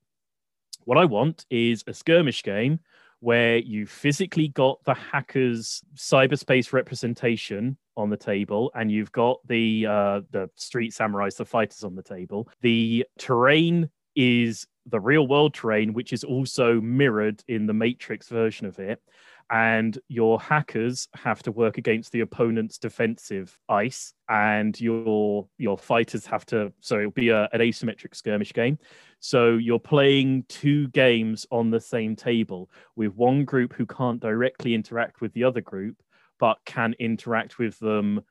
What I want is a skirmish game where you physically got the hacker's cyberspace representation on the table and you've got the uh, the street samurais the fighters on the table. The terrain is the real world terrain which is also mirrored in the matrix version of it and your hackers have to work against the opponent's defensive ice and your your fighters have to so it'll be a, an asymmetric skirmish game. So you're playing two games on the same table with one group who can't directly interact with the other group, but can interact with them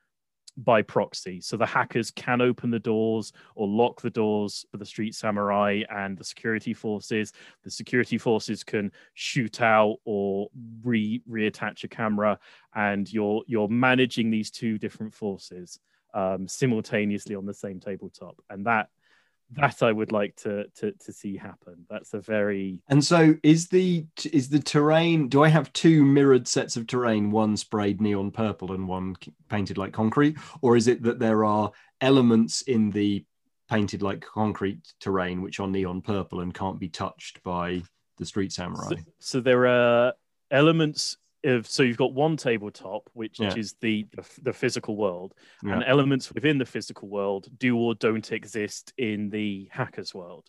by proxy. So the hackers can open the doors or lock the doors for the street samurai and the security forces. The security forces can shoot out or re reattach a camera, and you're you're managing these two different forces um, simultaneously on the same tabletop, and that that I would like to to to see happen. That's a very And so is the is the terrain do I have two mirrored sets of terrain one sprayed neon purple and one painted like concrete or is it that there are elements in the painted like concrete terrain which are neon purple and can't be touched by the street samurai So, so there are elements of so you've got one tabletop, which Yeah. is the, the the physical world, and elements within the physical world do or don't exist in the hacker's world.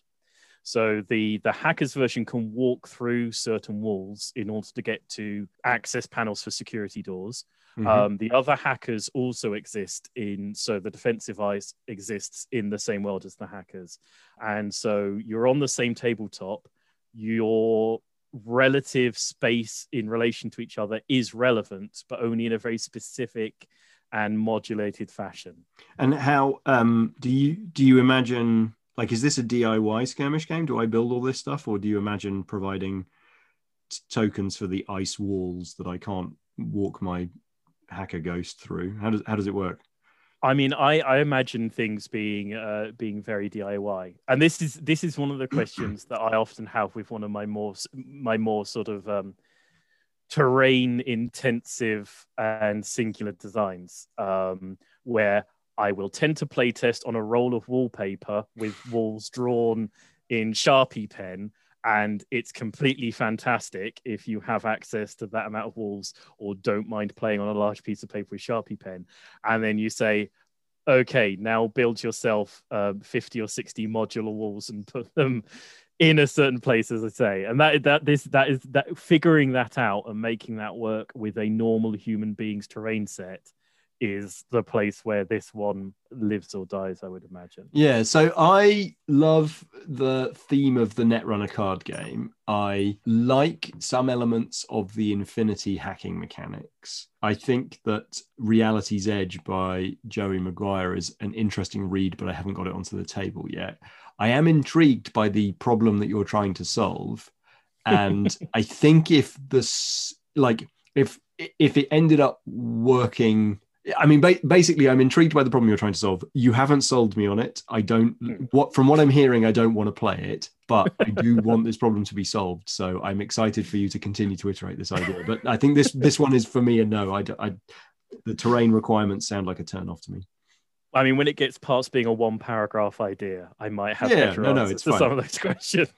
So the the hackers version can walk through certain walls in order to get to access panels for security doors. Mm-hmm. Um, the other hackers also exist in, so the defensive ice exists in the same world as the hackers. And so you're on the same tabletop. Your relative space in relation to each other is relevant, but only in a very specific and modulated fashion. And how um, do you do you imagine? Like, is this a DIY skirmish game? Do I build all this stuff, or do you imagine providing t- tokens for the ice walls that I can't walk my hacker ghost through? How does how does it work? I mean, I, I imagine things being uh, being very DIY, and this is this is one of the [CLEARS THROAT] questions that I often have with one of my more my more sort of um, terrain intensive and singular designs, um, where I will tend to playtest on a roll of wallpaper with walls drawn in Sharpie pen, and it's completely fantastic if you have access to that amount of walls or don't mind playing on a large piece of paper with sharpie pen. And then you say okay now build yourself um, 50 or 60 modular walls and put them in a certain place as i say. And that that this that is that figuring that out and making that work with a normal human being's terrain set is the place where this one lives or dies, I would imagine. Yeah, so I love the theme of the Netrunner card game. I like some elements of the infinity hacking mechanics. I think that Reality's Edge by Joey McGuire is an interesting read, but I haven't got it onto the table yet. I am intrigued by the problem that you're trying to solve. And [LAUGHS] I think if this, like, if if it ended up working I mean, ba- basically, I'm intrigued by the problem you're trying to solve. You haven't sold me on it. I don't. Hmm. What from what I'm hearing, I don't want to play it, but I do [LAUGHS] want this problem to be solved. So I'm excited for you to continue to iterate this idea. But I think this this one is for me a no. I, I the terrain requirements sound like a turn off to me. I mean, when it gets past being a one paragraph idea, I might have yeah, better no, no, it's to fine. some of those [LAUGHS] questions.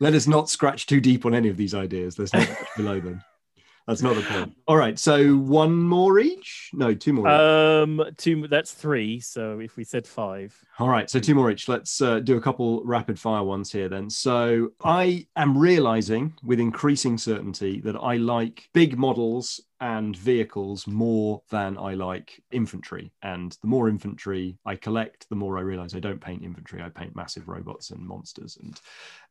Let us not scratch too deep on any of these ideas. There's not below them. That's not the point. All right. So one more each? No, two more. Um, two. That's three. So if we said five. All right. So two more each. Let's uh, do a couple rapid fire ones here then. So I am realizing with increasing certainty that I like big models and vehicles more than I like infantry. And the more infantry I collect, the more I realize I don't paint infantry. I paint massive robots and monsters and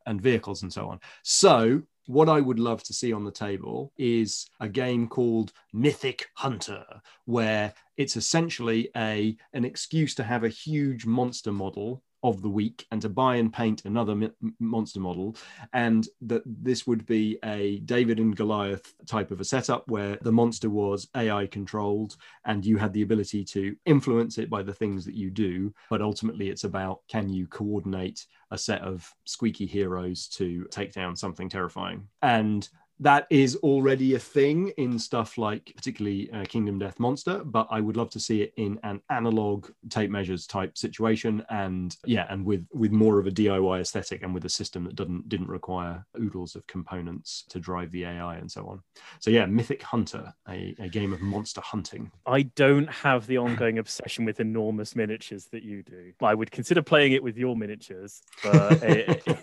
and vehicles and so on. So what I would love to see on the table is a game called Mythic Hunter, where it's essentially a an excuse to have a huge monster model of the week and to buy and paint another monster model. And that this would be a david and goliath type of a setup where the monster was ai controlled and you had the ability to influence it by the things that you do. But ultimately it's about can you coordinate a set of squeaky heroes to take down something terrifying? And that is already a thing in stuff like particularly uh, Kingdom Death Monster, but I would love to see it in an analog tape measures type situation, and yeah, and with with more of a DIY aesthetic and with a system that doesn't didn't require oodles of components to drive the AI and so on. So yeah, Mythic Hunter, a, a game of monster hunting. I don't have the ongoing obsession with enormous miniatures that you do. I would consider playing it with your miniatures, but. it,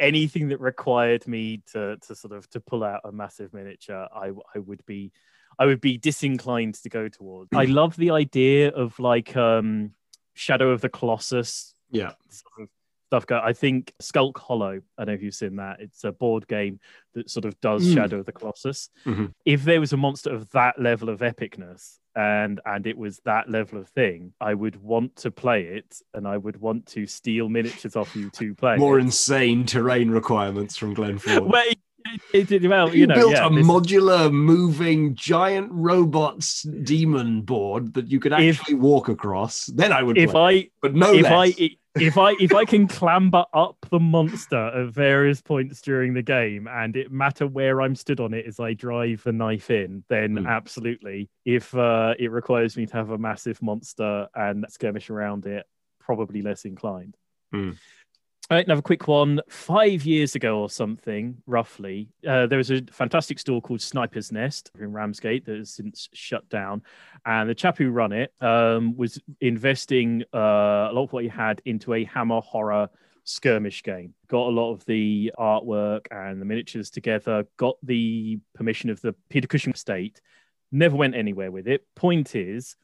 anything that required me to to sort of to pull out a massive miniature, I I would be I would be disinclined to go towards. I love the idea of like um Shadow of the Colossus. Yeah. Sort of stuff go. I think Skulk Hollow. I don't know if you've seen that. It's a board game that sort of does mm. Shadow of the Colossus. Mm-hmm. If there was a monster of that level of epicness, and and it was that level of thing, I would want to play it, and I would want to steal miniatures off you to play. More it. insane terrain requirements from Glenn [LAUGHS] Ford. well, it, it, well, you, you know, built yeah, a this... modular, moving, giant robots demon board that you could actually if, walk across. Then I would. If play. I, but no if less. I, if I if I can [LAUGHS] clamber up the monster at various points during the game, and it matter where I'm stood on it as I drive the knife in, then mm. absolutely. If uh, it requires me to have a massive monster and skirmish around it, probably less inclined. Mm. All right, another quick one. Five years ago or something, roughly, uh, there was a fantastic store called Sniper's Nest in Ramsgate that has since shut down. And the chap who run it um, was investing uh, a lot of what he had into a Hammer horror skirmish game. Got a lot of the artwork and the miniatures together, got the permission of the Peter Cushing estate, never went anywhere with it. Point is,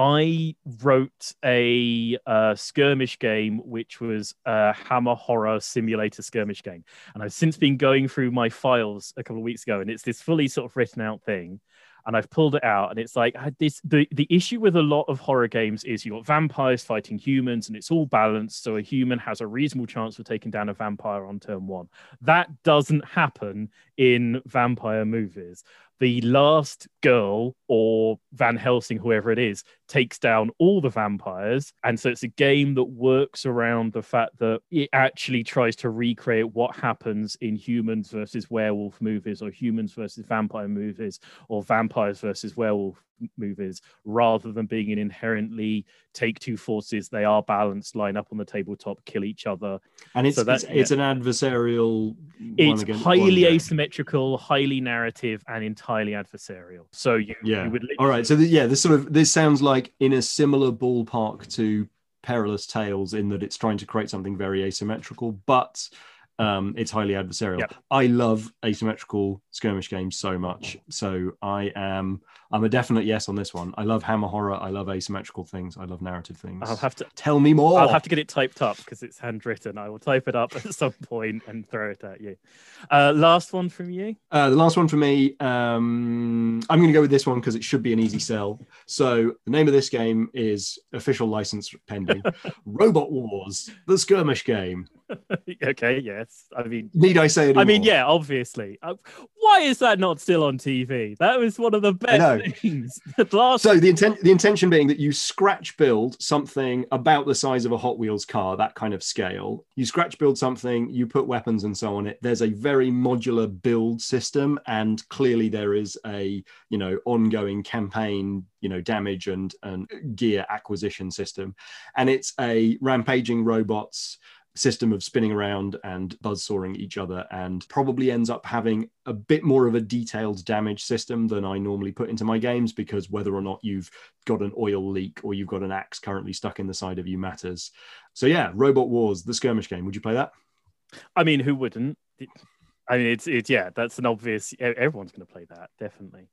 I wrote a uh, skirmish game, which was a Hammer Horror Simulator skirmish game. And I've since been going through my files a couple of weeks ago, and it's this fully sort of written out thing and I've pulled it out, and it's like this. The the issue with a lot of horror games is you've got vampires fighting humans, and it's all balanced, so a human has a reasonable chance of taking down a vampire on turn one. That doesn't happen in vampire movies the last girl or Van Helsing, whoever it is, takes down all the vampires. And so it's a game that works around the fact that it actually tries to recreate what happens in humans versus werewolf movies or humans versus vampire movies or vampires versus werewolf movies. Rather than being an inherently take two forces they are balanced line up on the tabletop kill each other. And it's so that, it's, yeah. it's, an adversarial it's highly asymmetrical highly narrative and entirely adversarial. So you, yeah. you would all right. So the, yeah this sort of this sounds like in a similar ballpark to perilous tales in that it's trying to create something very asymmetrical but um, it's highly adversarial. Yep. I love asymmetrical skirmish games so much. So I am I'm a definite yes on this one. I love hammer horror. I love asymmetrical things. I love narrative things. I'll have to tell me more. I'll have to get it typed up because it's handwritten. I will type it up at some [LAUGHS] point and throw it at you. Uh, last one from you. Uh, the last one for me. Um, I'm going to go with this one because it should be an easy sell. So the name of this game is official license pending. [LAUGHS] Robot Wars, the skirmish game. [LAUGHS] okay, yes. I mean, need I say it? I mean, yeah, obviously. Uh, why is that not still on TV? That was one of the best things. [LAUGHS] last... So the intent, the intention being that you scratch build something about the size of a Hot Wheels car, that kind of scale. You scratch build something, you put weapons and so on it. There's a very modular build system, and clearly there is a you know ongoing campaign you know damage and and gear acquisition system and it's a rampaging robots system of spinning around and buzzsawing each other and probably ends up having a bit more of a detailed damage system than I normally put into my games because whether or not you've got an oil leak or you've got an axe currently stuck in the side of you matters. So yeah, Robot Wars, the skirmish game. Would you play that? I mean, who wouldn't? I mean, it's it's yeah, that's an obvious. Everyone's going to play that, definitely.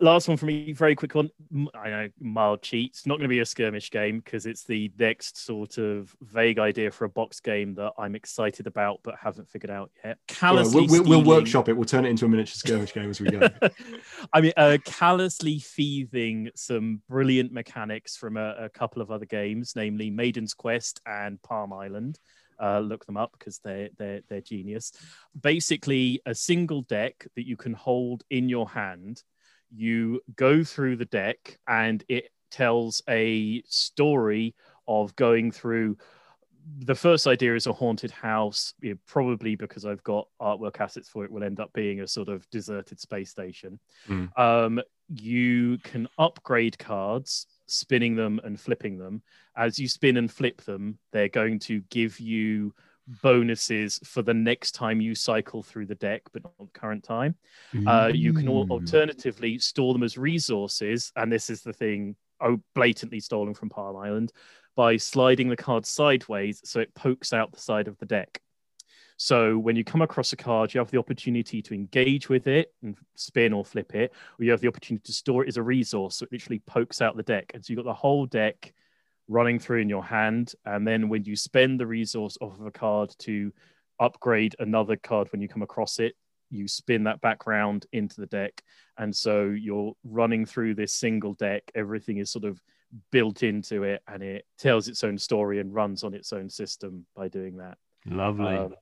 Last one for me, very quick one. I know mild cheat. It's not going to be a skirmish game because it's the next sort of vague idea for a box game that I'm excited about but haven't figured out yet. Callously we'll, we'll, we'll, workshop it. We'll turn it into a miniature skirmish game as we go. [LAUGHS] I mean, uh, callously thieving some brilliant mechanics from a, a couple of other games, namely Maiden's Quest and Palm Island. Uh, look them up because they're they're they're genius. Basically, a single deck that you can hold in your hand you go through the deck and it tells a story of going through the first idea is a haunted house probably because i've got artwork assets for it will end up being a sort of deserted space station mm. um, you can upgrade cards spinning them and flipping them as you spin and flip them they're going to give you bonuses for the next time you cycle through the deck, but not the current time. Uh, you can alternatively store them as resources, and this is the thing oh, blatantly stolen from Palm Island by sliding the card sideways so it pokes out the side of the deck. So when you come across a card, you have the opportunity to engage with it and spin or flip it, or you have the opportunity to store it as a resource. So it literally pokes out the deck. And so you've got the whole deck running through in your hand. And then when you spend the resource off of a card to upgrade another card when you come across it, you spin that background into the deck. And so you're running through this single deck. Everything is sort of built into it and it tells its own story and runs on its own system by doing that. Lovely. Um,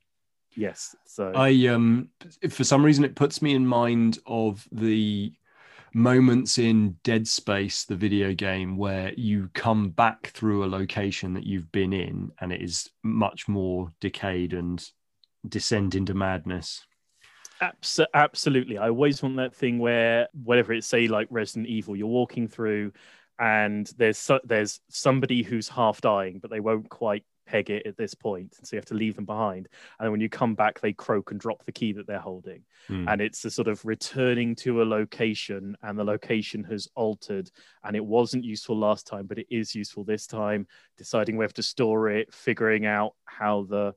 yes. So I um for some reason it puts me in mind of the moments in Dead Space, the video game, where you come back through a location that you've been in and it is much more decayed and descend into madness. Abs- absolutely. I always want that thing where, whatever it's say, like Resident Evil, you're walking through and there's so, there's somebody who's half dying, but they won't quite peg it at this point, and so you have to leave them behind. And when you come back, they croak and drop the key that they're holding. Hmm. And it's a sort of returning to a location, and the location has altered, and it wasn't useful last time, but it is useful this time. Deciding where to store it, figuring out how the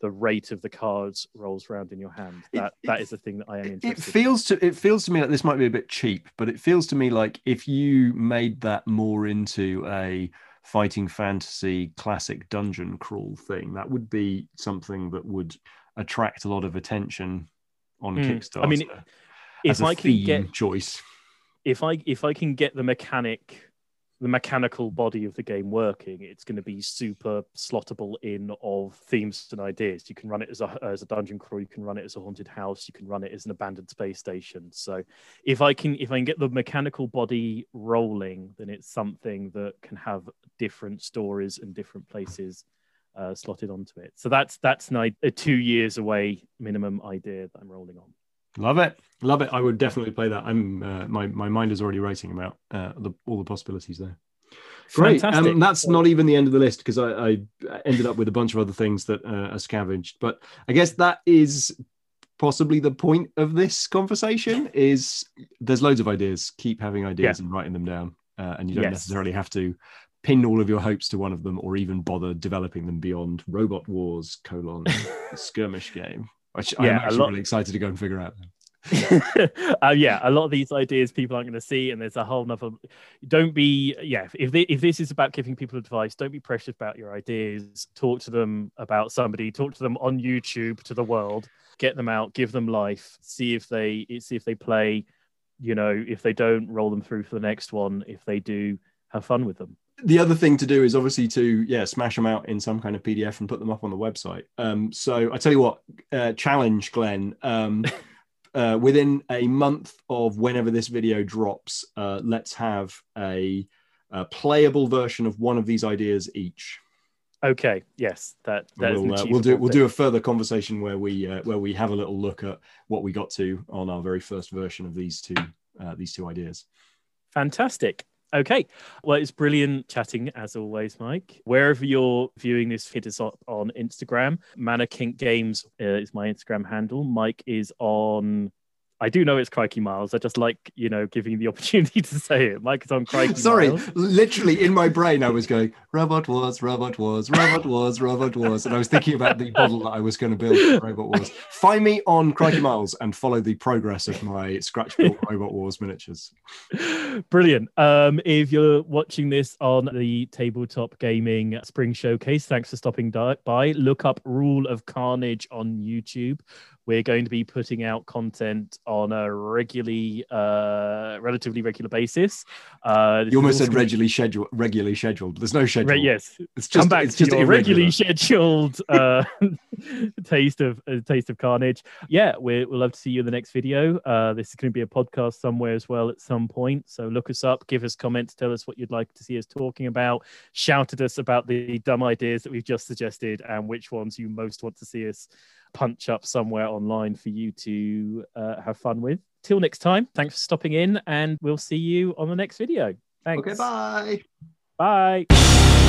the rate of the cards rolls around in your hand. That it- that is the thing that I am It interested. in. feels to it feels to me like this might be a bit cheap, but it feels to me like if you made that more into a fighting fantasy classic dungeon crawl thing, that would be something that would attract a lot of attention on Hmm. Kickstarter. I mean, as if a I can get choice. if I if I can get the mechanic the mechanical body of the game working, it's going to be super slottable in of themes and ideas. You can run it as a as a dungeon crawl, you can run it as a haunted house, you can run it as an abandoned space station. So if I can if I can get the mechanical body rolling, then it's something that can have different stories and different places uh, slotted onto it. So that's that's an, a two years away minimum idea that I'm rolling on. Love it, love it. I would definitely play that. I'm uh, my my mind is already racing about uh, the, all the possibilities there. Great. Fantastic. Um, that's not even the end of the list because I, I ended up with a bunch of other things that uh, are scavenged. But I guess that is possibly the point of this conversation. Is there's loads of ideas. Keep having ideas and writing them down, uh, and you don't Yes. necessarily have to pin all of your hopes to one of them or even bother developing them beyond Robot Wars colon [LAUGHS] skirmish game. Which I'm actually lot- really excited to go and figure out. [LAUGHS] uh, yeah, a lot of these ideas people aren't going to see, and there's a whole nother. Don't be, yeah. If thi- if this is about giving people advice, don't be precious about your ideas. Talk to them about somebody. Talk to them on YouTube to the world. Get them out. Give them life. See if they see if they play. You know, if they don't, roll them through for the next one. If they do, have fun with them. The other thing to do is obviously to yeah smash them out in some kind of pdf and put them up on the website um so i tell you what uh, challenge glenn um [LAUGHS] uh, within a month of whenever this video drops uh, let's have a, a playable version of one of these ideas each Okay. Yes, that that we'll, uh, we'll do achievable we'll do a further conversation where we uh, where we have a little look at what we got to on our very first version of these two uh, these two ideas Fantastic. Okay. Well, it's brilliant chatting as always, Mike. Wherever you're viewing this, hit us up on Instagram. Mannequin Games uh, is my Instagram handle. Mike is on. I do know it's Crikey Miles. I just like, you know, giving the [LAUGHS] opportunity to say it. Mike is on Crikey [LAUGHS] Sorry, Miles. literally in my brain, I was going, Robot Wars, Robot Wars, Robot Wars, Robot Wars. And I was thinking about the model that I was going to build for Robot Wars. Find me on Crikey Miles and follow the progress of my scratch built [LAUGHS] Robot Wars miniatures. Brilliant. Um, if you're watching this on the Tabletop Gaming Spring Showcase, thanks for stopping by. Look up Rule of Carnage on YouTube. We're going to be putting out content on a regularly, uh, relatively regular basis. Uh, You almost said regularly scheduled. Regularly scheduled. There's no schedule. Right, yes, It's just, come back it's to just your irregular. regularly scheduled uh, [LAUGHS] taste of uh, taste of carnage. Yeah, we we'll love to see you in the next video. Uh, this is going to be a podcast somewhere as well at some point. So look us up, give us comments, tell us what you'd like to see us talking about. Shout at us about the dumb ideas that we've just suggested and which ones you most want to see us punch up somewhere online for you to uh, have fun with. Till next time, thanks for stopping in, and we'll see you on the next video. Thanks. Okay, bye. Bye.